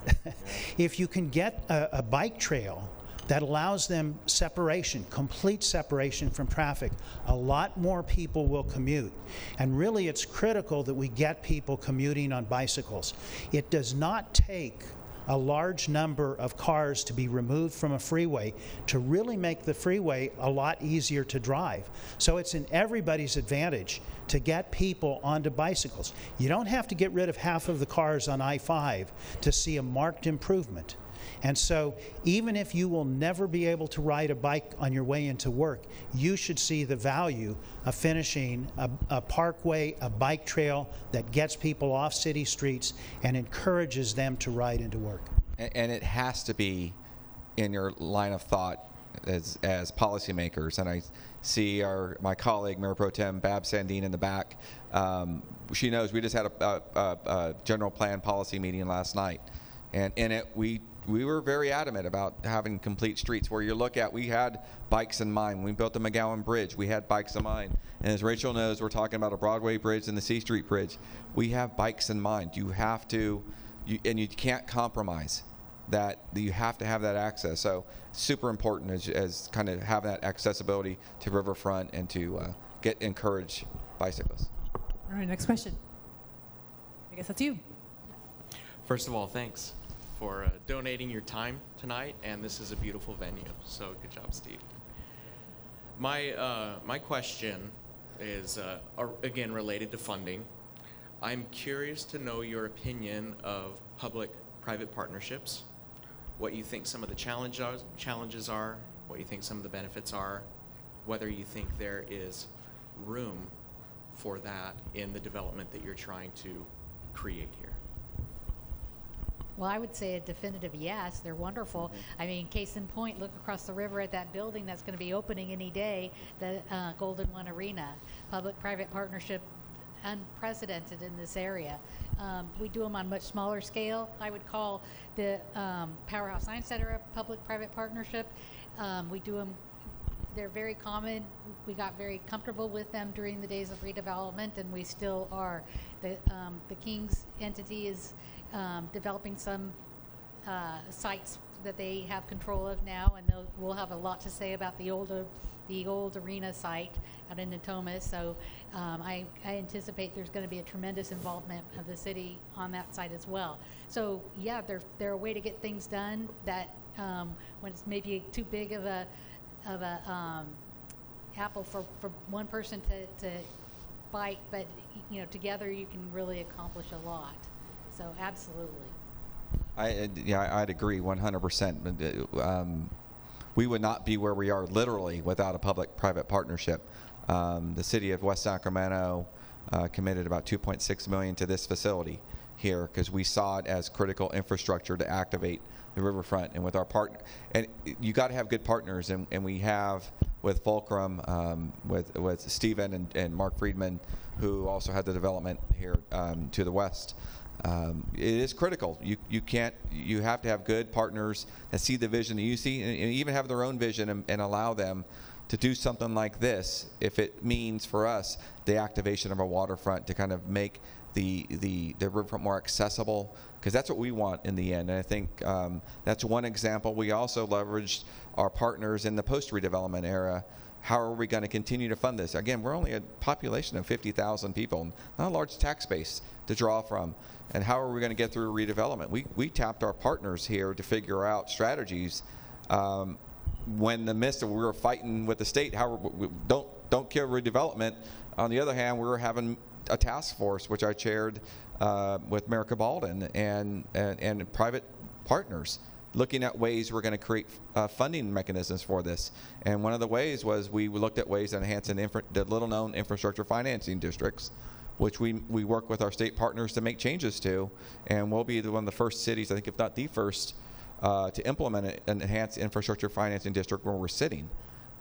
[LAUGHS] if you can get a, a bike trail that allows them separation, complete separation from traffic, a lot more people will commute. And really, it's critical that we get people commuting on bicycles. It does not take a large number of cars to be removed from a freeway to really make the freeway a lot easier to drive. So it's in everybody's advantage to get people onto bicycles. You don't have to get rid of half of the cars on I 5 to see a marked improvement. And so, even if you will never be able to ride a bike on your way into work, you should see the value of finishing a, a, parkway, a bike trail that gets people off city streets and encourages them to ride into work. And, it has to be in your line of thought as, as policymakers. And I see our my colleague Mayor Pro Tem Bab Sandeen in the back. Um, she knows we just had a, a, a general plan policy meeting last night, and in it we we were very adamant about having complete streets where you look at we had bikes in mind. We built the mcgowan bridge we had bikes in mind. And as rachel knows we're talking about a broadway bridge and the c street bridge. We have bikes in mind. You have to you, and you can't compromise that you have to have that access. So super important as, as kind of having that accessibility to riverfront and to uh, get encourage bicyclists. All right, next question. I guess that's you. First of all, thanks for uh, donating your time tonight, and this is a beautiful venue. So good job, Steve. My uh, my question is uh, ar- again related to funding. I'm curious to know your opinion of public-private partnerships. What you think some of the challenges challenges are, what you think some of the benefits are, whether you think there is room for that in the development that you're trying to create here. Well, I would say a definitive yes. They're wonderful. I mean, case in point, look across the river at that building that's going to be opening any day, the uh, Golden One Arena. Public private partnership, unprecedented in this area. Um, we do them on much smaller scale. I would call the um, Powerhouse Science Center a public private partnership. Um, we do them they're very common. We got very comfortable with them during the days of redevelopment, and we still are. The um, the King's entity is um, developing some uh, sites that they have control of now, and we'll have a lot to say about the old the old arena site out in Natoma. So um, I, I anticipate there's going to be a tremendous involvement of the city on that site as well. So yeah, they're they're a way to get things done that um, when it's maybe too big of a of a um, apple for, for one person to, to bite, but you know together you can really accomplish a lot. So absolutely. I yeah I'd agree 100%. Um, we would not be where we are literally without a public-private partnership. Um, the city of West Sacramento uh, committed about 2.6 million to this facility here because we saw it as critical infrastructure to activate the riverfront and with our partner and you got to have good partners and, and we have with Fulcrum um, with with Stephen and, and Mark Friedman who also had the development here um, to the west um, it is critical you you can't you have to have good partners that see the vision that you see and, and even have their own vision and, and allow them to do something like this if it means for us the activation of a waterfront to kind of make the the the riverfront more accessible because that's what we want in the end. And I think um, that's one example. We also leveraged our partners in the post redevelopment era. How are we going to continue to fund this? Again, we're only a population of 50,000 people, not a large tax base to draw from. And how are we going to get through redevelopment? We, we tapped our partners here to figure out strategies. Um, when the midst of we were fighting with the state, how we, don't don't kill redevelopment. On the other hand, we were having a task force, which I chaired uh, with Mayor Cabaldon and, and, and, private partners, looking at ways we're going to create uh, funding mechanisms for this. And one of the ways was we looked at ways to enhance infra- the little known infrastructure financing districts, which we, we work with our state partners to make changes to. And we'll be the, one of the first cities, I think, if not the first, uh, to implement an enhanced infrastructure financing district where we're sitting.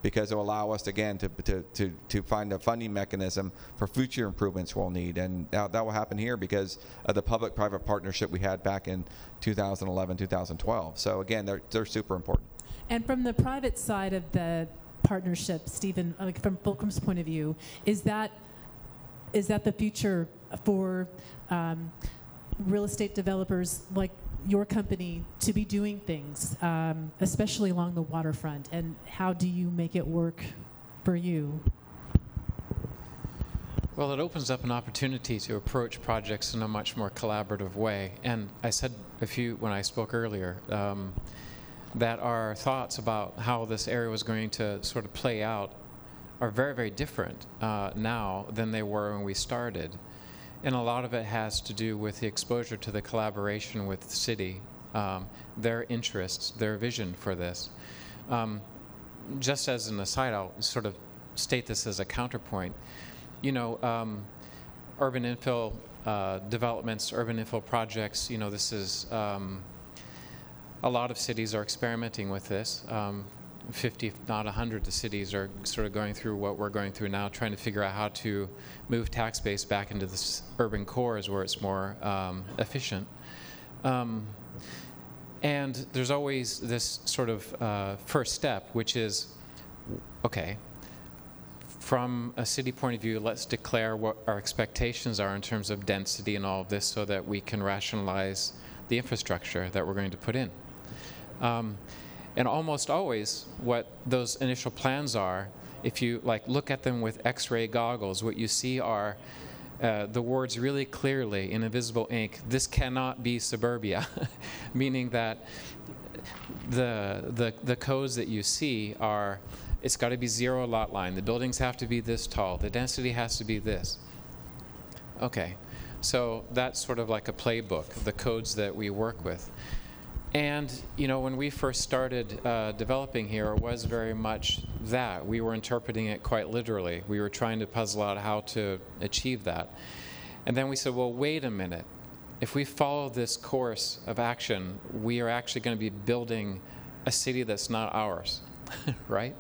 because it will allow us again to, to, to, to find a funding mechanism for future improvements we'll need. And that, that will happen here because of the public-private partnership we had back in 2011, 2012. So again, they're, they're super important. And from the private side of the partnership, Stephen, like from Fulcrum's point of view, is that is that the future for um, real estate developers like your company to be doing things, um, especially along the waterfront? And how do you make it work for you? Well, it opens up an opportunity to approach projects in a much more collaborative way. And I said a few when I spoke earlier um, that our thoughts about how this area was going to sort of play out are very, very different uh, now than they were when we started. And a lot of it has to do with the exposure to the collaboration with the city, um, their interests, their vision for this. Um, just as an aside, I'll sort of state this as a counterpoint. You know, um, urban infill uh, developments, urban infill projects, you know, this is, um, a lot of cities are experimenting with this. Um, 50, if not 100 of the cities are sort of going through what we're going through now, trying to figure out how to move tax base back into the urban cores where it's more um, efficient. Um, and there's always this sort of uh, first step, which is okay, from a city point of view, let's declare what our expectations are in terms of density and all of this so that we can rationalize the infrastructure that we're going to put in. Um, and almost always, what those initial plans are, if you like look at them with X-ray goggles, what you see are uh, the words really clearly in invisible ink. This cannot be suburbia, [LAUGHS] meaning that the the the codes that you see are. It's got to be zero lot line. The buildings have to be this tall. The density has to be this. Okay, so that's sort of like a playbook, the codes that we work with. And, you know, when we first started uh, developing here, it was very much that. We were interpreting it quite literally. We were trying to puzzle out how to achieve that. And then we said, well, wait a minute. If we follow this course of action, we are actually going to be building a city that's not ours, [LAUGHS] right?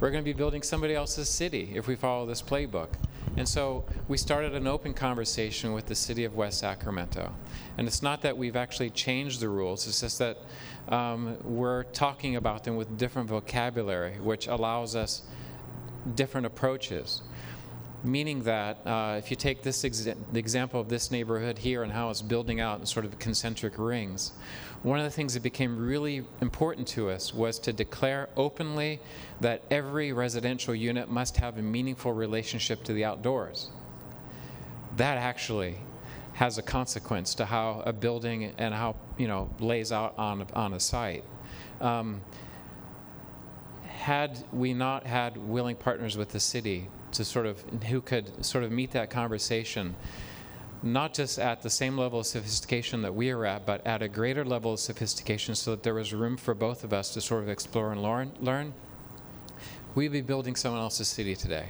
We're going to be building somebody else's city if we follow this playbook. And so we started an open conversation with the city of West Sacramento. And it's not that we've actually changed the rules, it's just that um, we're talking about them with different vocabulary, which allows us different approaches. Meaning that uh, if you take this exa- the example of this neighborhood here and how it's building out in sort of concentric rings, one of the things that became really important to us was to declare openly that every residential unit must have a meaningful relationship to the outdoors. That actually has a consequence to how a building and how you know lays out on on a site. Um, had we not had willing partners with the city to sort of who could sort of meet that conversation not just at the same level of sophistication that we are at, but at a greater level of sophistication so that there was room for both of us to sort of explore and learn, we'd be building someone else's city today.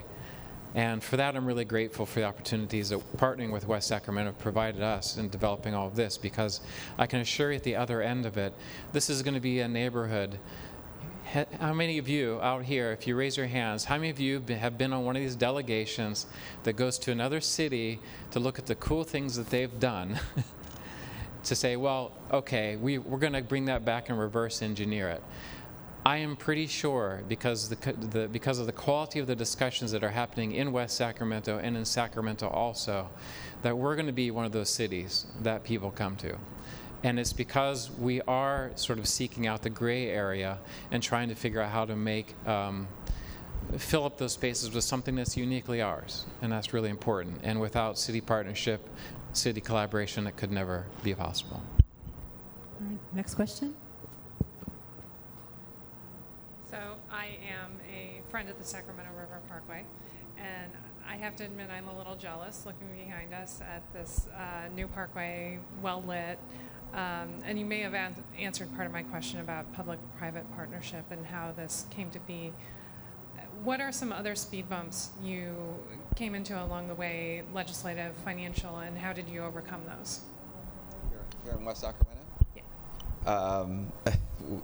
And for that, I'm really grateful for the opportunities that partnering with West Sacramento provided us in developing all of this because I can assure you at the other end of it, this is going to be a neighborhood How many of you out here, if you raise your hands, how many of you have been on one of these delegations that goes to another city to look at the cool things that they've done? [LAUGHS] to say, well, okay, we, we're going to bring that back and reverse engineer it. I am pretty sure, because, the, the, because of the quality of the discussions that are happening in West Sacramento and in Sacramento also, that we're going to be one of those cities that people come to. And it's because we are sort of seeking out the gray area and trying to figure out how to make, um, fill up those spaces with something that's uniquely ours. And that's really important. And without city partnership, city collaboration, it could never be possible. All right, next question. So I am a friend of the Sacramento River Parkway, and I have to admit I'm a little jealous looking behind us at this uh, new parkway, well lit. Um, and you may have an- answered part of my question about public-private partnership and how this came to be. What are some other speed bumps you came into along the way, legislative, financial, and how did you overcome those? Here, here in West Sacramento? Yeah. Um, [LAUGHS]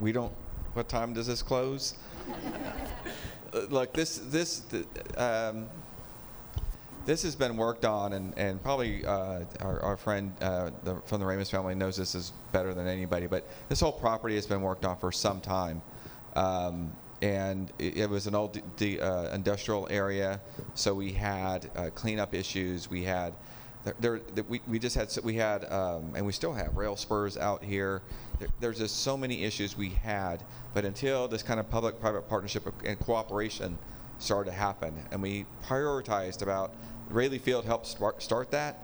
we don't, what time does this close? [LAUGHS] look, this this th- um, this has been worked on, and and probably uh, our, our friend uh, the, from the Ramos family knows this is better than anybody. But this whole property has been worked on for some time. Um, and it, it was an old d- uh, industrial area, so we had uh, cleanup issues. We had there, there we, we just had we had um, and we still have rail spurs out here. There, there's just so many issues we had, but until this kind of public-private partnership and cooperation started to happen, and we prioritized about Raley Field helped start, start that,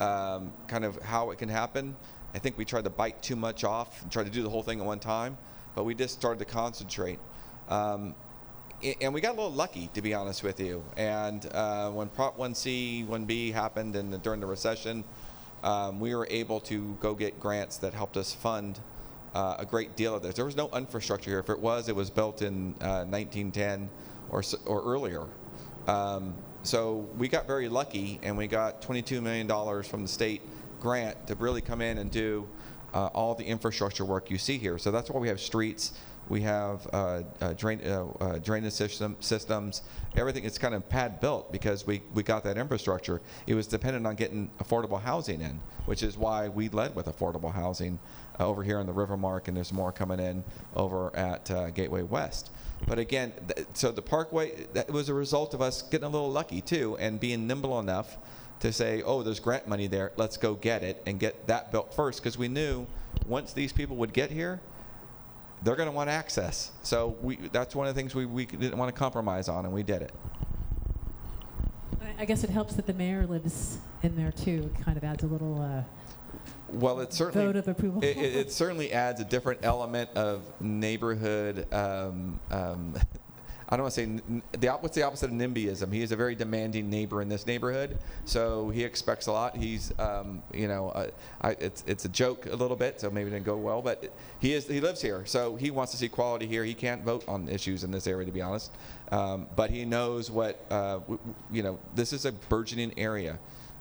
um, kind of how it can happen. I think we tried to bite too much off and tried to do the whole thing at one time, but we just started to concentrate. Um, and we got a little lucky, to be honest with you. And uh, when Prop 1C, 1B happened and during the recession, um, we were able to go get grants that helped us fund uh, a great deal of this. There was no infrastructure here. If it was, it was built in uh, 1910 or, or earlier. Um, so we got very lucky, and we got $22 million from the state grant to really come in and do uh, all the infrastructure work you see here. So that's why we have streets, we have uh, uh, drain, uh, uh, drainage system, systems, everything is kind of pad built because we, we got that infrastructure. It was dependent on getting affordable housing in, which is why we led with affordable housing uh, over here in the Rivermark, and there's more coming in over at Gateway West. But again, th- so the Parkway, that was a result of us getting a little lucky too, and being nimble enough to say, oh, there's grant money there, let's go get it and get that built first, because we knew once these people would get here, they're going to want access. So we, that's one of the things we, we didn't want to compromise on, and we did it. I- guess it helps that the mayor lives in there too. Kind of adds a little uh, Well, it certainly vote of approval. It, it, it certainly adds a different element of neighborhood. Um, um, [LAUGHS] I don't want to say n- the what's the opposite of NIMBYism. He is a very demanding neighbor in this neighborhood, so he expects a lot. He's, um, you know, uh, I, it's it's a joke a little bit, so maybe it didn't go well, but he is he lives here, so he wants to see quality here. He can't vote on issues in this area, to be honest, um, but he knows what uh, w- w- you know. This is a burgeoning area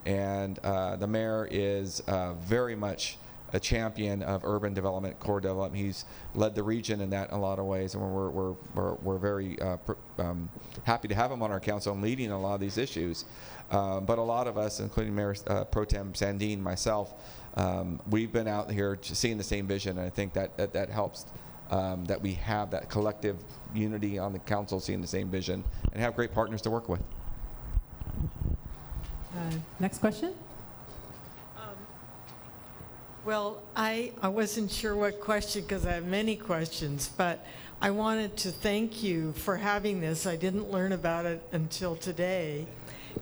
and uh, the mayor is uh, very much a champion of urban development, core development. He's led the region in that in a lot of ways, and we're, we're, we're, we're very uh, um, happy to have him on our council and leading a lot of these issues. Um, but a lot of us, including Mayor uh, Pro Tem Sandeen, myself, um, we've been out here seeing the same vision, and I think that that, that helps. Um, that we have that collective unity on the council, seeing the same vision, and have great partners to work with. Uh, next question. Well, I, I wasn't sure what question because I have many questions, but I wanted to thank you for having this. I didn't learn about it until today,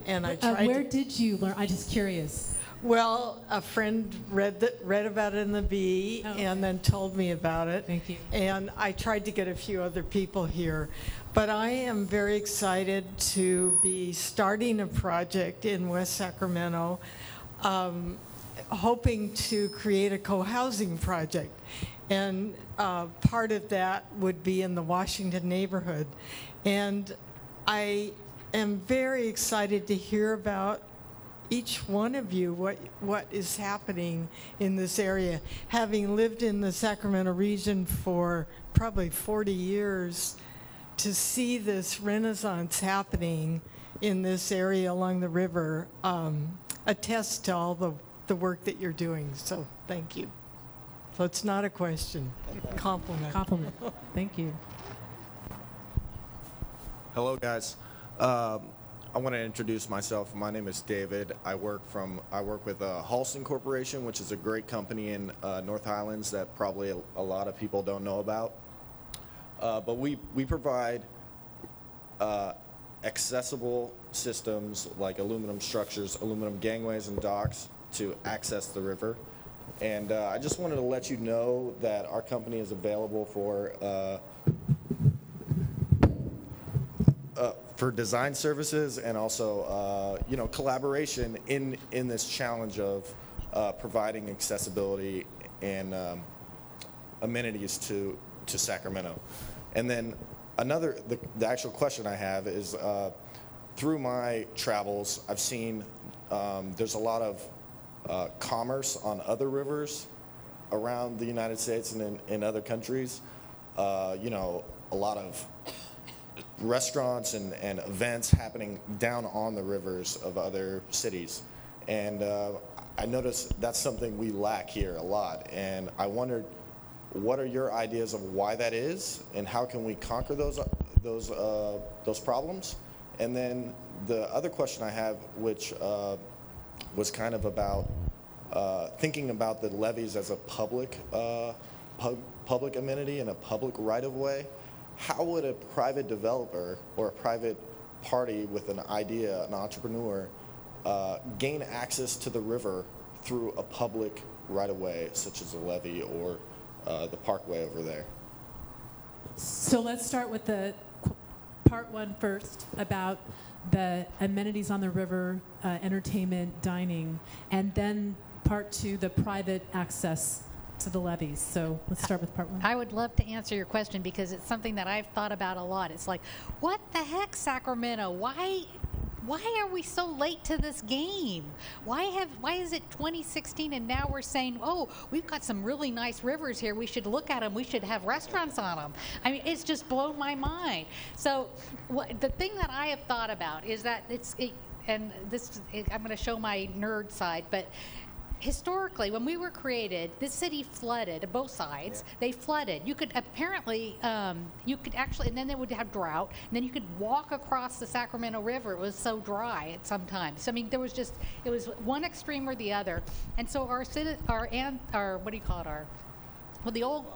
and I Uh, tried. where to, did you learn? I'm just curious. well, a friend read the, read about it in the Bee Oh, and then told me about it. Thank you. And I tried to get a few other people here. But I am very excited to be starting a project in West Sacramento, um, hoping to create a co-housing project. And uh, part of that would be in the Washington neighborhood. And I am very excited to hear about each one of you what what is happening in this area. Having lived in the Sacramento region for probably 40 years, to see this renaissance happening in this area along the river um, attests to all the, the work that you're doing. So thank you. So it's not a question, compliment. Compliment. Thank you. Hello, guys. Um, I want to introduce myself. My name is David. I work from I work with uh, Halston Corporation, which is a great company in uh, North Highlands that probably a, a lot of people don't know about. Uh, but we we provide uh, accessible systems like aluminum structures, aluminum gangways, and docks to access the river. And uh, I just wanted to let you know that our company is available for uh, uh, for design services and also uh, you know collaboration in in this challenge of providing accessibility and um, amenities to to Sacramento. And then another the, the actual question I have is uh, through my travels I've seen um, there's a lot of uh, commerce on other rivers around the United States and in, in other countries. Uh, you know, a lot of restaurants and, and events happening down on the rivers of other cities. And uh, I noticed that's something we lack here a lot. And I wondered, what are your ideas of why that is, and how can we conquer those those uh, those problems? And then the other question I have, which uh, was kind of about uh, thinking about the levees as a public uh, pub, public amenity and a public right of way. How would a private developer or a private party with an idea, an entrepreneur, uh, gain access to the river through a public right of way, such as a levee or uh, the parkway over there? So let's start with the part one first about the amenities on the river, uh, entertainment, dining, and then part two, the private access to the levees. So let's start with part one. I would love to answer your question because it's something that I've thought about a lot. It's like, what the heck, Sacramento? Why why are we so late to this game? Why have why is it 2016 and now we're saying, "Oh, we've got some really nice rivers here. We should look at them. We should have restaurants on them." I mean, it's just blown my mind. So, what, the thing that I have thought about is that it's it, and this I'm going to show my nerd side, but historically, when we were created, this city flooded both sides. They flooded. You could apparently, um, you could actually, and then they would have drought, and then you could walk across the Sacramento River. It was so dry at some times. I mean, there was just, it was one extreme or the other. And so our citi- our and our what do you call it? Our well, the old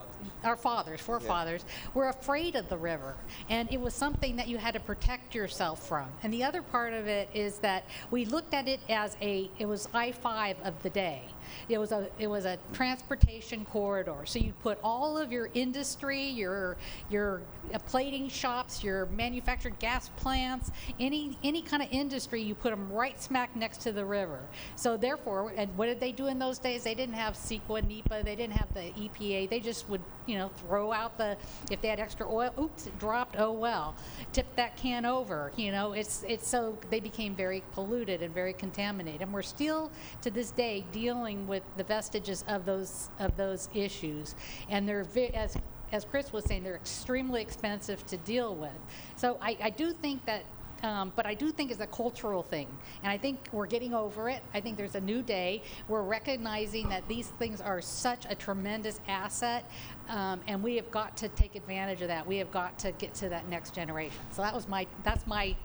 our fathers, forefathers, were afraid of the river, and it was something that you had to protect yourself from. And the other part of it is that we looked at it as a it was I five of the day. It was a it was a transportation corridor. So you put all of your industry, your your uh, plating shops, your manufactured gas plants, any any kind of industry, you put them right smack next to the river. So therefore, and what did they do in those days? They didn't have CEQA, NEPA, they didn't have the EPA. They just would you know throw out the if they had extra oil. Oops, it dropped. Oh well, tip that can over. You know, it's it's so they became very polluted and very contaminated, and we're still to this day dealing with the vestiges of those of those issues, and they're as as Chris was saying, they're extremely expensive to deal with. So I, I do think that, um, but I do think it's a cultural thing, and I think we're getting over it. I think there's a new day. We're recognizing that these things are such a tremendous asset, um, and we have got to take advantage of that. We have got to get to that next generation. So that was my that's my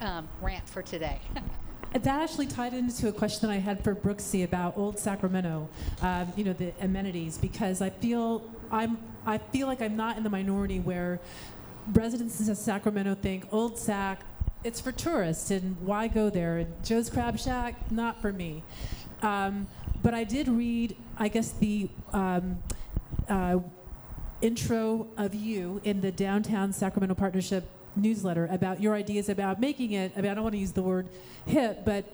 um, rant for today. [LAUGHS] That actually tied into a question that I had for Brooksie about Old Sacramento, um, you know, the amenities, because I feel I'm I feel like I'm not in the minority where residents of Sacramento think Old Sac, it's for tourists, and why go there? And Joe's Crab Shack, not for me. Um, but I did read, I guess the um, uh, intro of you in the Downtown Sacramento Partnership newsletter about your ideas about making it, I mean, I don't want to use the word hip, but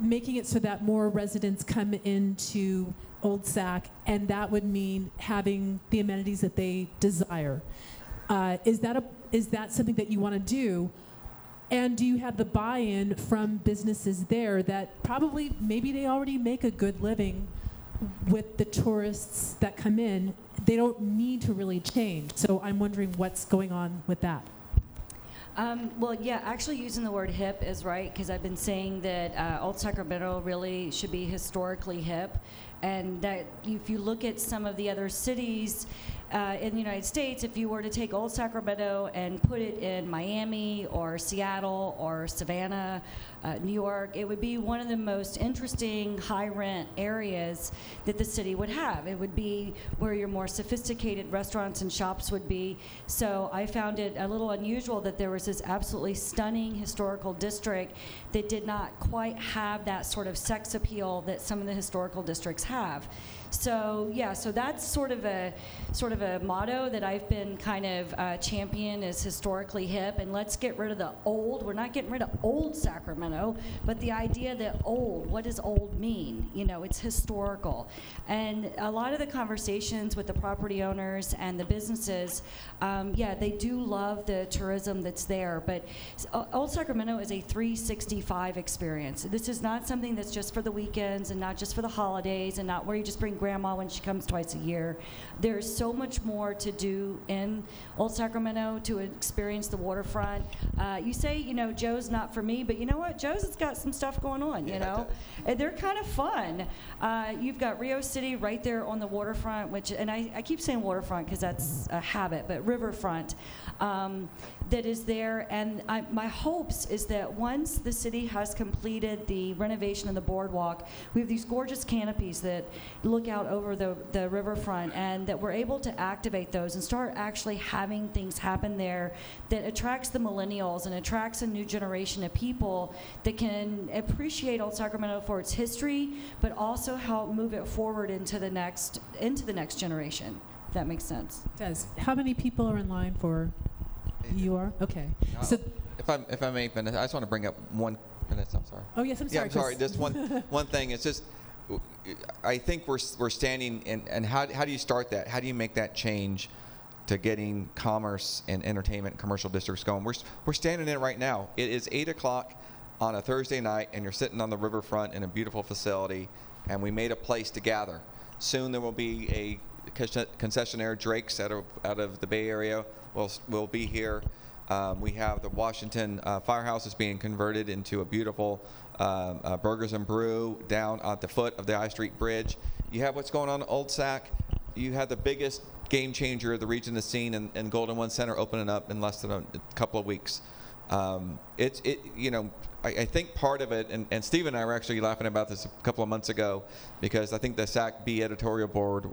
making it so that more residents come into Old Sac, and that would mean having the amenities that they desire. Uh, is that a is that something that you want to do? And do you have the buy-in from businesses there that probably maybe they already make a good living with the tourists that come in? They don't need to really change. So I'm wondering what's going on with that. Um, well, yeah, actually using the word hip is right because I've been saying that uh, Old Sacramento really should be historically hip. And that if you look at some of the other cities uh, in the United States, if you were to take Old Sacramento and put it in Miami or Seattle or Savannah, uh, New York, it would be one of the most interesting high rent areas that the city would have. It would be where your more sophisticated restaurants and shops would be. So I found it a little unusual that there was this absolutely stunning historical district that did not quite have that sort of sex appeal that some of the historical districts have. So yeah, so that's sort of a sort of a motto that I've been kind of uh, champion is historically hip, and let's get rid of the old. We're not getting rid of old Sacramento but the idea that old, what does old mean? You know, it's historical. And a lot of the conversations with the property owners and the businesses, um, yeah, they do love the tourism that's there, but O- Old Sacramento is a 365 experience. This is not something that's just for the weekends and not just for the holidays and not where you just bring grandma when she comes twice a year. There's so much more to do in Old Sacramento to experience the waterfront. Uh, you say, you know, Joe's not for me, but you know what? Joe's has got some stuff going on, you Yeah, know? And they're kind of fun. Uh, you've got Rio City right there on the waterfront, which, and I, I keep saying waterfront because that's a habit, but riverfront um, that is there. And I, my hopes is that once the city has completed the renovation of the boardwalk, we have these gorgeous canopies that look out over the, the riverfront, and that we're able to activate those and start actually having things happen there that attracts the millennials and attracts a new generation of people that can appreciate Old Sacramento for its history, but also help move it forward into the next into the next generation. If that makes sense. It Does. How many people are in line for, you are? Okay. So, Uh, If I, if I may, Vanessa, I just want to bring up one, Vanessa, I'm sorry. oh, yes, I'm Yeah, sorry. I'm sorry. Just one, [LAUGHS] one thing. It's just, I think we're, we're standing, and, and how, how do you start that? How do you make that change to getting commerce and entertainment and commercial districts going? We're, we're standing in it right now. It is 8 o'clock on a Thursday night, and you're sitting on the riverfront in a beautiful facility, and we made a place to gather. Soon there will be a concessionaire, Drake's, out of, out of the Bay Area, will, will be here. Um, we have the Washington uh, Firehouse is being converted into a beautiful um, uh, Burgers and Brew down at the foot of the I Street Bridge. You have what's going on in Old Sac. You have the biggest game changer the region has seen in, in Golden One Center opening up in less than a, couple of weeks. Um, it's it you know I, I think part of it and, and Steve and I were actually laughing about this a couple of months ago because I think the Sac Bee editorial board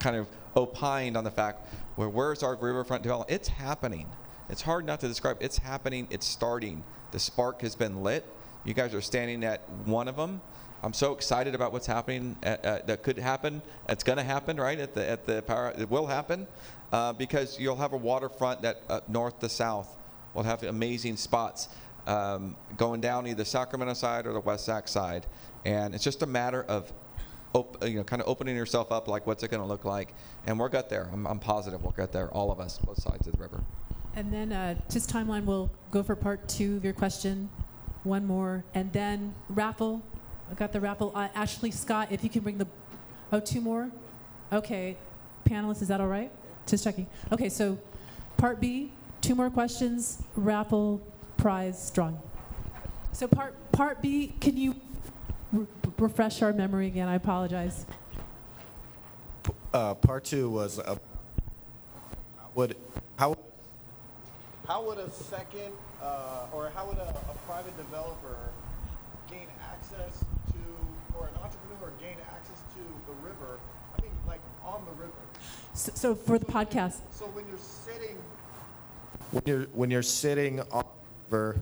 kind of opined on the fact where where's our riverfront development? It's happening. It's hard not to describe. It's happening. It's starting. The spark has been lit. You guys are standing at one of them. I'm so excited about what's happening. At, uh, that could happen. It's going to happen, right? At the at the power, it will happen uh, because you'll have a waterfront that uh, north to south will have amazing spots um, going down either Sacramento side or the West Sac side, and it's just a matter of op- you know, kind of opening yourself up, like what's it going to look like, and we'll get there. I'm, I'm positive we'll get there, all of us, both sides of the river. And then, uh, just timeline, we'll go for part two of your question, one more, and then raffle. I got the raffle. Uh, Ashley Scott, if you can bring the, oh, two more? Okay. Panelists, is that all right? Just checking. Okay, so part B, two more questions, raffle, prize, drawing. So part, part B, can you re- refresh our memory again? I apologize. Uh, part two was uh, would how how would a second uh, or how would a, a private developer gain access to or an entrepreneur gain access to the river? I mean, like on the river. So, so for the podcast, So when you're sitting when you're when you're sitting on the river,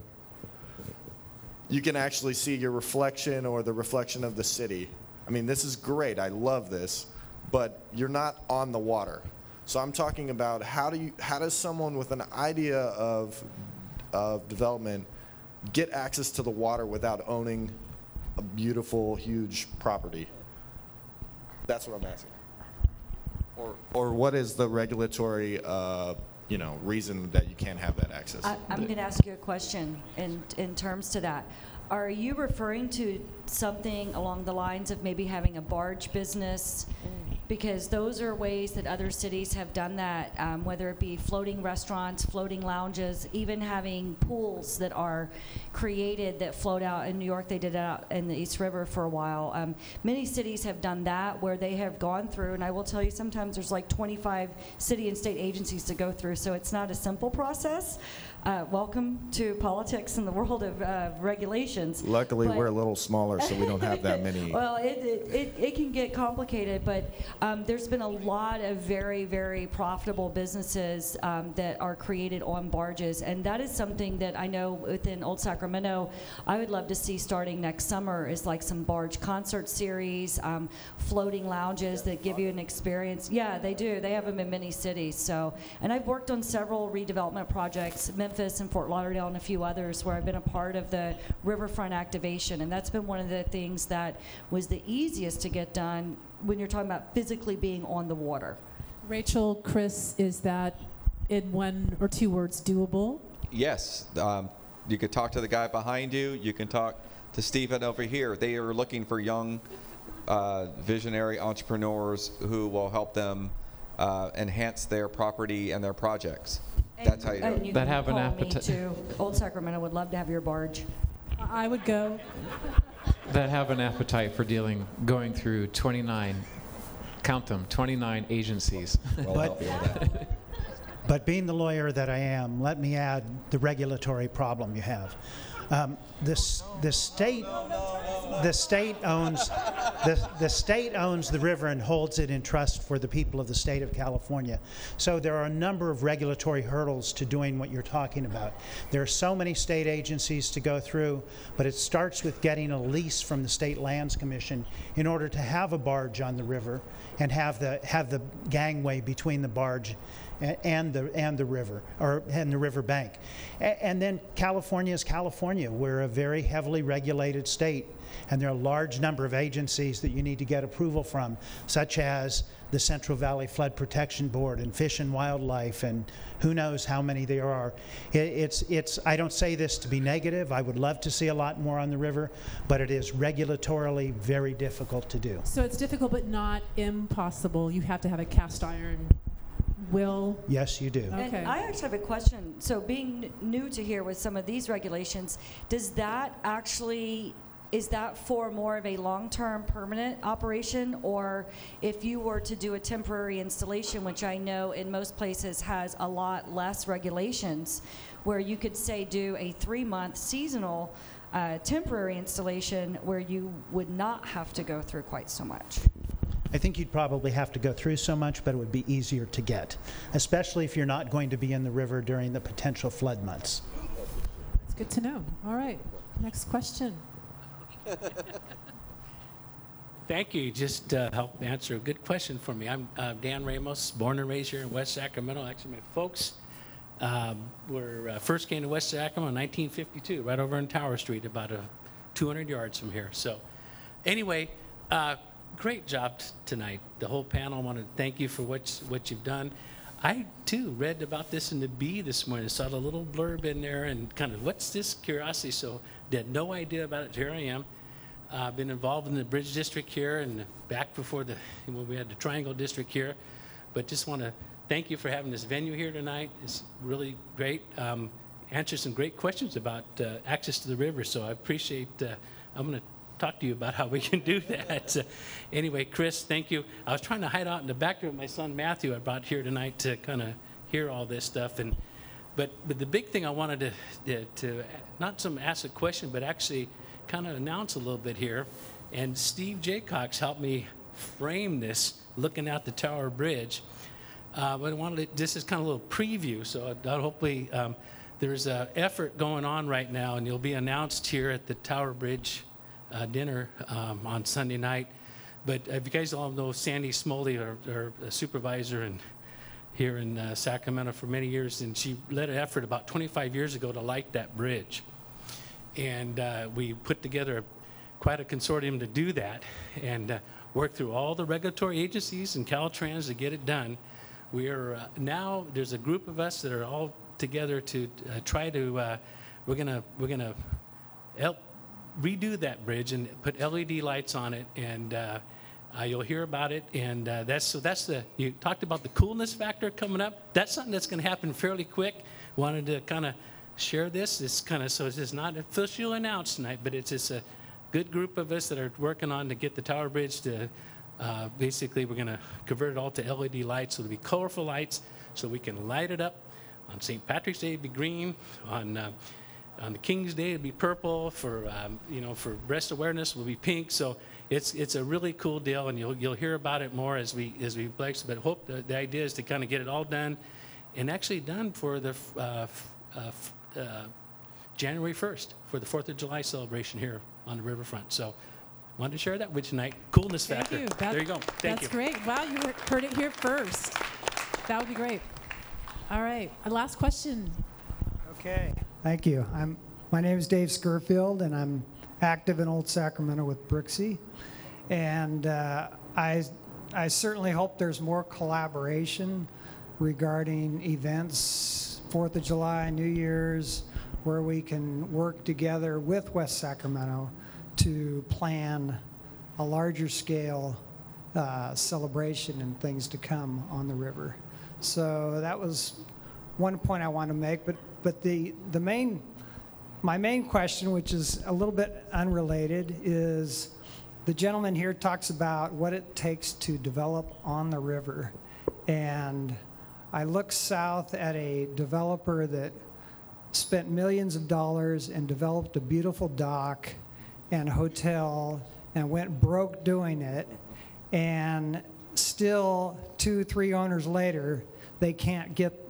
you can actually see your reflection or the reflection of the city. I mean, this is great. I love this, but you're not on the water. So I'm talking about how do you how does someone with an idea of of development get access to the water without owning a beautiful huge property? That's what I'm asking. Or or what is the regulatory uh, you know reason that you can't have that access? I, I'm going to ask you a question in, in terms to that. Are you referring to something along the lines of maybe having a barge business? Mm. Because those are ways that other cities have done that, um, whether it be floating restaurants, floating lounges, even having pools that are created that float out. In New York, they did it out in the East River for a while. Um, many cities have done that where they have gone through, and I will tell you, sometimes there's like 25 city and state agencies to go through, so it's not a simple process. Uh, welcome to politics in the world of uh, regulations. Luckily, But- we're a little smaller, so we don't have that [LAUGHS] many. well, it, it, it, it can get complicated, but um, there's been a lot of very, very profitable businesses um, that are created on barges. And that is something that I know within Old Sacramento, I would love to see starting next summer is like some barge concert series, um, floating lounges that give you an experience. Yeah, they do. They have them in many cities. So, and I've worked on several redevelopment projects. Memphis and Fort Lauderdale and a few others where I've been a part of the riverfront activation. And that's been one of the things that was the easiest to get done when you're talking about physically being on the water. Rachel, Chris, is that in one or two words doable? Yes, um, you could talk to the guy behind you. You can talk to Stephen over here. They are looking for young, uh, visionary entrepreneurs who will help them uh, enhance their property and their projects. That's how you do And it. you That can have an call me appetite- too. Old Sacramento would love to have your barge. I I would go. that have an appetite for dealing, going through 29, count them, 29 agencies. We'll But- help you with that. But being the lawyer that I am, let me add the regulatory problem you have. Um, the state, the state owns, the, the state owns the river and holds it in trust for the people of the state of California. So there are a number of regulatory hurdles to doing what you're talking about. There are so many state agencies to go through, but it starts with getting a lease from the State Lands Commission in order to have a barge on the river and have the, have the gangway between the barge and the and the river or and the river bank, and then California is California. We're a very heavily regulated state, and there are a large number of agencies that you need to get approval from, such as the Central Valley Flood Protection Board and Fish and Wildlife, and who knows how many there are. It's it's. I don't say this to be negative. I would love to see a lot more on the river, but it is regulatorily very difficult to do. So it's difficult but not impossible. You have to have a cast iron will. Yes, you do. Okay. And I actually have a question. So being n- new to here with some of these regulations, does that actually, is that for more of a long-term permanent operation? Or if you were to do a temporary installation, which I know in most places has a lot less regulations, where you could say do a three-month seasonal uh, temporary installation where you would not have to go through quite so much? I think you'd probably have to go through so much, but it would be easier to get, especially if you're not going to be in the river during the potential flood months. It's good to know. All right. Next question. Thank you. Just uh, helped answer a good question for me. I'm uh, Dan Ramos, born and raised here in West Sacramento. Actually, my folks um, were uh, first came to West Sacramento in 1952, right over on Tower Street, about a 200 yards from here. So, anyway, uh, great job t- tonight. The whole panel. I want to thank you for what what you've done. I too read about this in the Bee this morning. Saw the little blurb in there and kind of what's this curiosity. So, had no idea about it. Here I am. Uh, I've been involved in the Bridge District here and back before the, when we had the Triangle District here. But just want to thank you for having this venue here tonight. It's really great. Um, Answered some great questions about uh, access to the river, so I appreciate, uh, I'm going to talk to you about how we can do that. Uh, [LAUGHS] Anyway, Chris, thank you. I was trying to hide out in the back room my son Matthew I brought here tonight to kind of hear all this stuff. And but, but the big thing I wanted to, to, not some ask a question, but actually kind of announce a little bit here. And Steve Jaycox helped me frame this looking out the Tower Bridge. Uh, but I wanted to, this is kind of a little preview, so I hopefully um, there's an effort going on right now, and you'll be announced here at the Tower Bridge uh, dinner um, on Sunday night. But if you guys all know Sandy Smoley, our, our supervisor and here in uh, Sacramento for many years, and she led an effort about 25 years ago to light that bridge. And uh, we put together quite a consortium to do that and uh, work through all the regulatory agencies and Caltrans to get it done. We are uh, now, there's a group of us that are all together to uh, try to, uh, we're to, we're to help redo that bridge and put LED lights on it, and uh, uh, you'll hear about it. And uh, that's so that's the you talked about the coolness factor coming up. That's something that's going to happen fairly quick. Wanted to kind of share this. It's kind of so it's not officially announced tonight, but it's just a good group of us that are working on to get the Tower Bridge to. Uh, basically, we're going to convert it all to LED lights, so it'll be colorful lights, so we can light it up. On St. Patrick's Day, be green. On uh, on the King's Day, it'll be purple. For um, you know, for breast awareness, will be pink. So it's it's a really cool deal, and you'll you'll hear about it more as we as we place. But hope the, the idea is to kind of get it all done, and actually done for the uh, f- uh, f- uh, January 1st for the Fourth of July celebration here on the riverfront. So. Wanted to share that with you tonight. Coolness factor. Thank factor. you. That- there you go. Thank That's you. great. Wow, you heard- heard it here first. That would be great. All right. Our last question. Okay, thank you. I'm, my name is Dave Scurfield, and I'm active in Old Sacramento with Brooksie. And uh, I, I certainly hope there's more collaboration regarding events, Fourth of July, New Year's, where we can work together with West Sacramento to plan a larger scale uh, celebration and things to come on the river. So that was one point I want to make, but, but the, the main, my main question, which is a little bit unrelated, is the gentleman here talks about what it takes to develop on the river. And I look south at a developer that spent millions of dollars and developed a beautiful dock and hotel and went broke doing it. And still, two, three owners later, they can't get,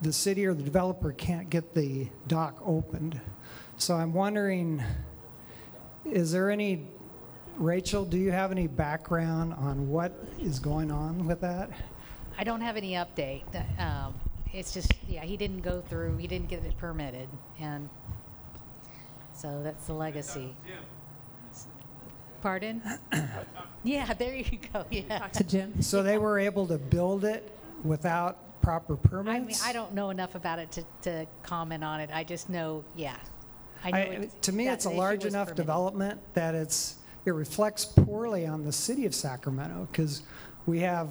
the city or the developer can't get the dock opened. So I'm wondering, is there any, Rachel, do you have any background on what is going on with that? I don't have any update. Um, it's just, yeah, he didn't go through, he didn't get it permitted, and so that's the legacy. Pardon? yeah, there you go. Yeah. To Jim. So they were able to build it without proper permits? I mean, I don't know enough about it to, to comment on it. I just know, yeah. I know I- it's- To me, that it's a issue large was enough permitted. development that it's, it reflects poorly on the city of Sacramento, because we have,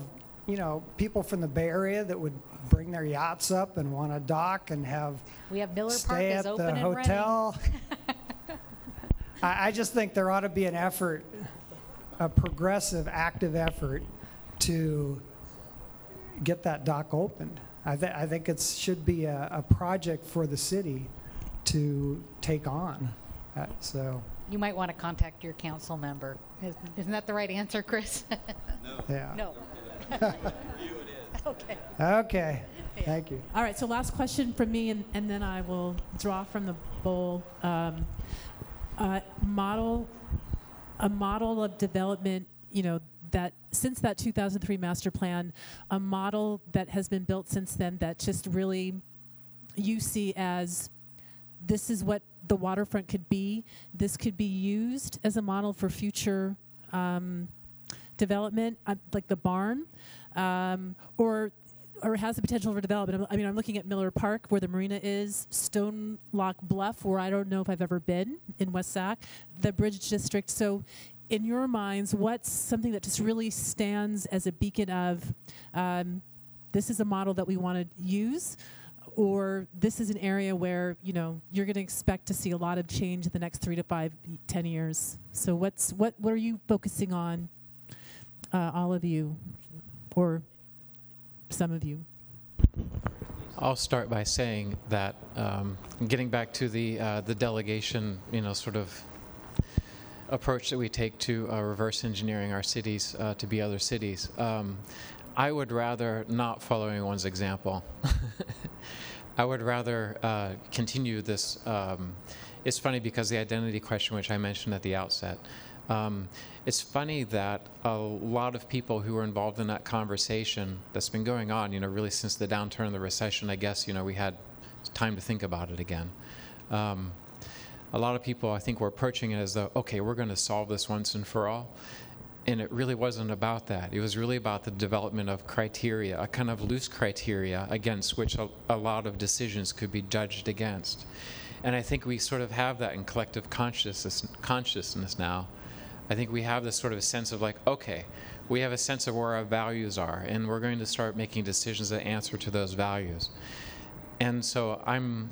you know, people from the Bay Area that would bring their yachts up and want to dock and have, We have Miller Park stay is at open the and running. hotel. [LAUGHS] I, I just think there ought to be an effort, a progressive, active effort to get that dock opened. I thi, I think it should be a, a project for the city to take on, Uh, so, You might want to contact your council member. Is- Isn't that the right answer, Chris? [LAUGHS] yeah. No. [LAUGHS] Okay. Okay, thank you. All right, so last question from me, and, and then I will draw from the bowl. Um, uh, model, a model of development, you know, that since that 2003 master plan, a model that has been built since then that just really you see as this is what the waterfront could be. This could be used as a model for future um, development, uh, like the barn, um, or or has the potential for development. I mean, I'm looking at Miller Park, where the marina is, Stone Lock Bluff, where I don't know if I've ever been in West Sac, the Bridge District. So, in your minds, what's something that just really stands as a beacon of um, this is a model that we want to use? Or this is an area where you know you're going to expect to see a lot of change in the next three to five, ten years. So what's what what are you focusing on, uh, all of you, or some of you? I'll start by saying that, um, getting back to the uh, the delegation, you know, sort of approach that we take to uh, reverse engineering our cities uh, to be other cities. Um, I would rather not follow anyone's example. [LAUGHS] I would rather uh, continue this. Um, it's funny because the identity question, which I mentioned at the outset, um, it's funny that a lot of people who were involved in that conversation that's been going on, you know, really since the downturn of the recession, I guess, you know, we had time to think about it again. Um, a lot of people, I think, were approaching it as though, okay, we're going to solve this once and for all. And it really wasn't about that. It was really about the development of criteria, a kind of loose criteria against which a, a lot of decisions could be judged against. And I think we sort of have that in collective consciousness, consciousness now. I think we have this sort of sense of like, okay, we have a sense of where our values are, and we're going to start making decisions that answer to those values. And so I'm,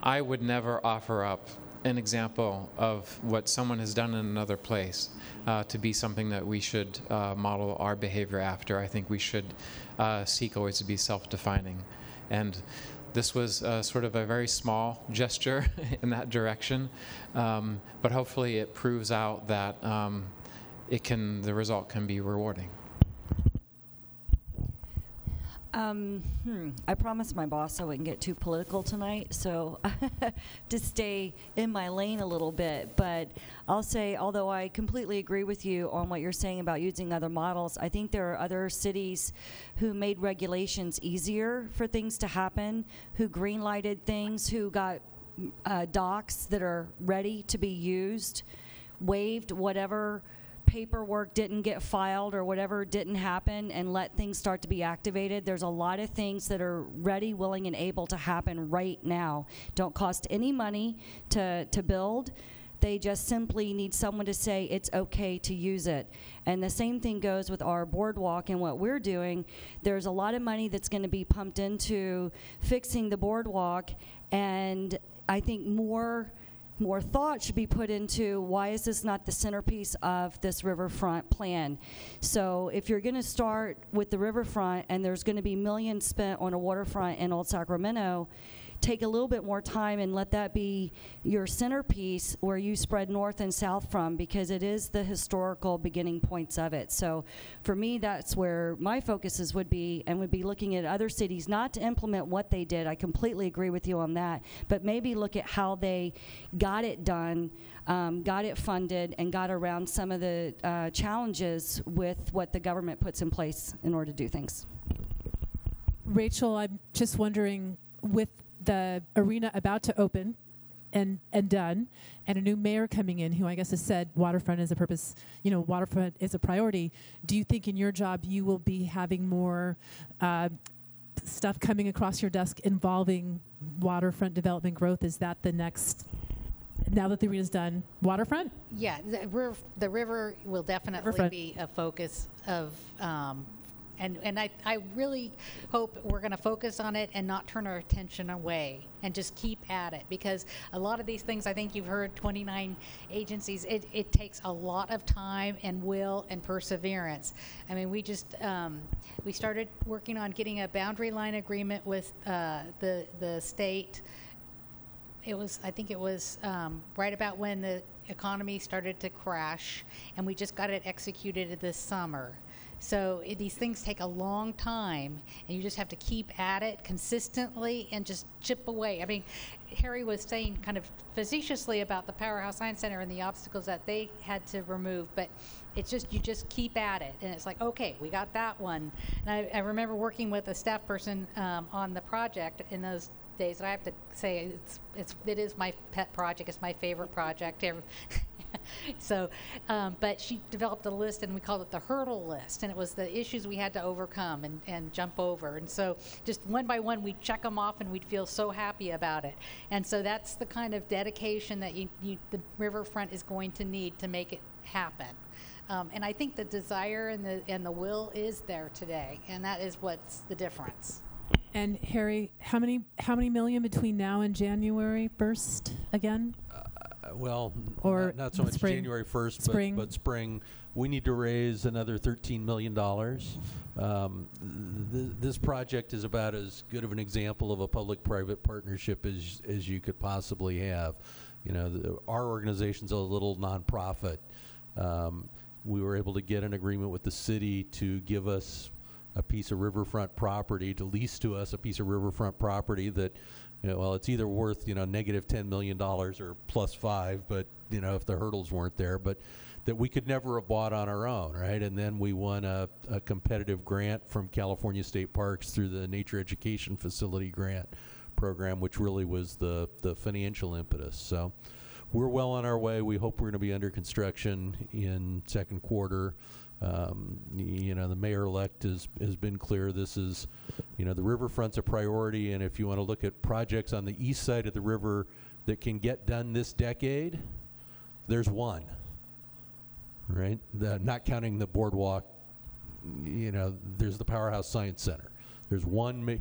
I would never offer up an example of what someone has done in another place uh, to be something that we should uh, model our behavior after. I think we should uh, seek always to be self-defining. And this was uh, sort of a very small [LAUGHS] gesture in that direction, um, but hopefully it proves out that um, it can, the result can be rewarding. Um, hmm, I promised my boss I wouldn't get too political tonight, so [LAUGHS] to stay in my lane a little bit. But I'll say, although I completely agree with you on what you're saying about using other models, I think there are other cities who made regulations easier for things to happen, who green lighted things, who got uh, docks that are ready to be used, waived whatever paperwork didn't get filed or whatever didn't happen and let things start to be activated. There's a lot of things that are ready, willing, and able to happen right now. Don't cost any money to, to build. They just simply need someone to say it's okay to use it. And the same thing goes with our boardwalk and what we're doing. There's a lot of money that's going to be pumped into fixing the boardwalk, and I think more more thought should be put into why is this not the centerpiece of this riverfront plan? So if you're going to start with the riverfront and there's going to be millions spent on a waterfront in Old Sacramento, take a little bit more time and let that be your centerpiece where you spread north and south from because it is the historical beginning points of it. So for me, that's where my focuses would be and would be looking at other cities, not to implement what they did. I completely agree with you on that, but maybe look at how they got it done, um, got it funded, and got around some of the uh, challenges with what the government puts in place in order to do things. Rachel, I'm just wondering with the arena about to open and and done and a new mayor coming in who I guess has said waterfront is a purpose, you know, waterfront is a priority. Do you think in your job you will be having more uh, stuff coming across your desk involving waterfront development growth? Is that the next now that the arena's done, waterfront? Yeah, the river, the river will definitely Riverfront. be a focus of, um, and, and I, I really hope we're going to focus on it and not turn our attention away and just keep at it because a lot of these things, I think you've heard 29 agencies, it, it takes a lot of time and will and perseverance. I mean, we just, um, we started working on getting a boundary line agreement with uh, the, the state it was i think it was um, right about when the economy started to crash and we just got it executed this summer so it, these things take a long time and you just have to keep at it consistently and just chip away. I mean harry was saying kind of facetiously about the powerhouse science center and the obstacles that they had to remove but it's just you just keep at it and it's like okay we got that one. And i, I remember working with a staff person um, on the project in those days, and I have to say it's it's it is my pet project. It's my favorite project [LAUGHS] so, um, but she developed a list, and we called it the hurdle list, and it was the issues we had to overcome and, and jump over. And so, just one by one, we'd check them off, and we'd feel so happy about it. And so, that's the kind of dedication that you, you the riverfront is going to need to make it happen. Um, and I think the desire and the and the will is there today, and that is what's the difference. And Harry, how many how many million between now and January 1st again? Uh, Well, Or not, not so much spring- January 1st, but, but spring. We need to raise another $13 million. Um, th- th- this project is about as good of an example of a public private partnership as, as you could possibly have. You know, the, our organization's a little nonprofit. Um, we were able to get an agreement with the city to give us a piece of riverfront property, to lease to us a piece of riverfront property that, you know, well, it's either worth, you know, negative $10 million or plus five, but, you know, if the hurdles weren't there, but that we could never have bought on our own, right? And then we won a, a competitive grant from California State Parks through the Nature Education Facility Grant program, which really was the, the financial impetus. So we're well on our way. We hope we're going to be under construction in second quarter. Um, you know, the mayor-elect has, has been clear, this is, you know, the riverfront's a priority, and if you want to look at projects on the east side of the river that can get done this decade, there's one, right? The, not counting the boardwalk, you know, there's the Powerhouse Science Center. There's one,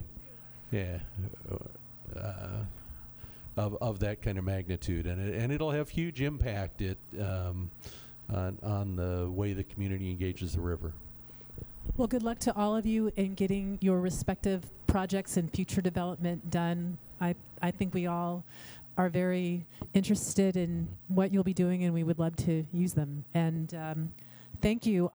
yeah, uh, of, of that kind of magnitude, and it, and it'll have huge impact it, um, on, on the way the community engages the river. Well, good luck to all of you in getting your respective projects and future development done. I, I think we all are very interested in what you'll be doing, and we would love to use them. And um, thank you.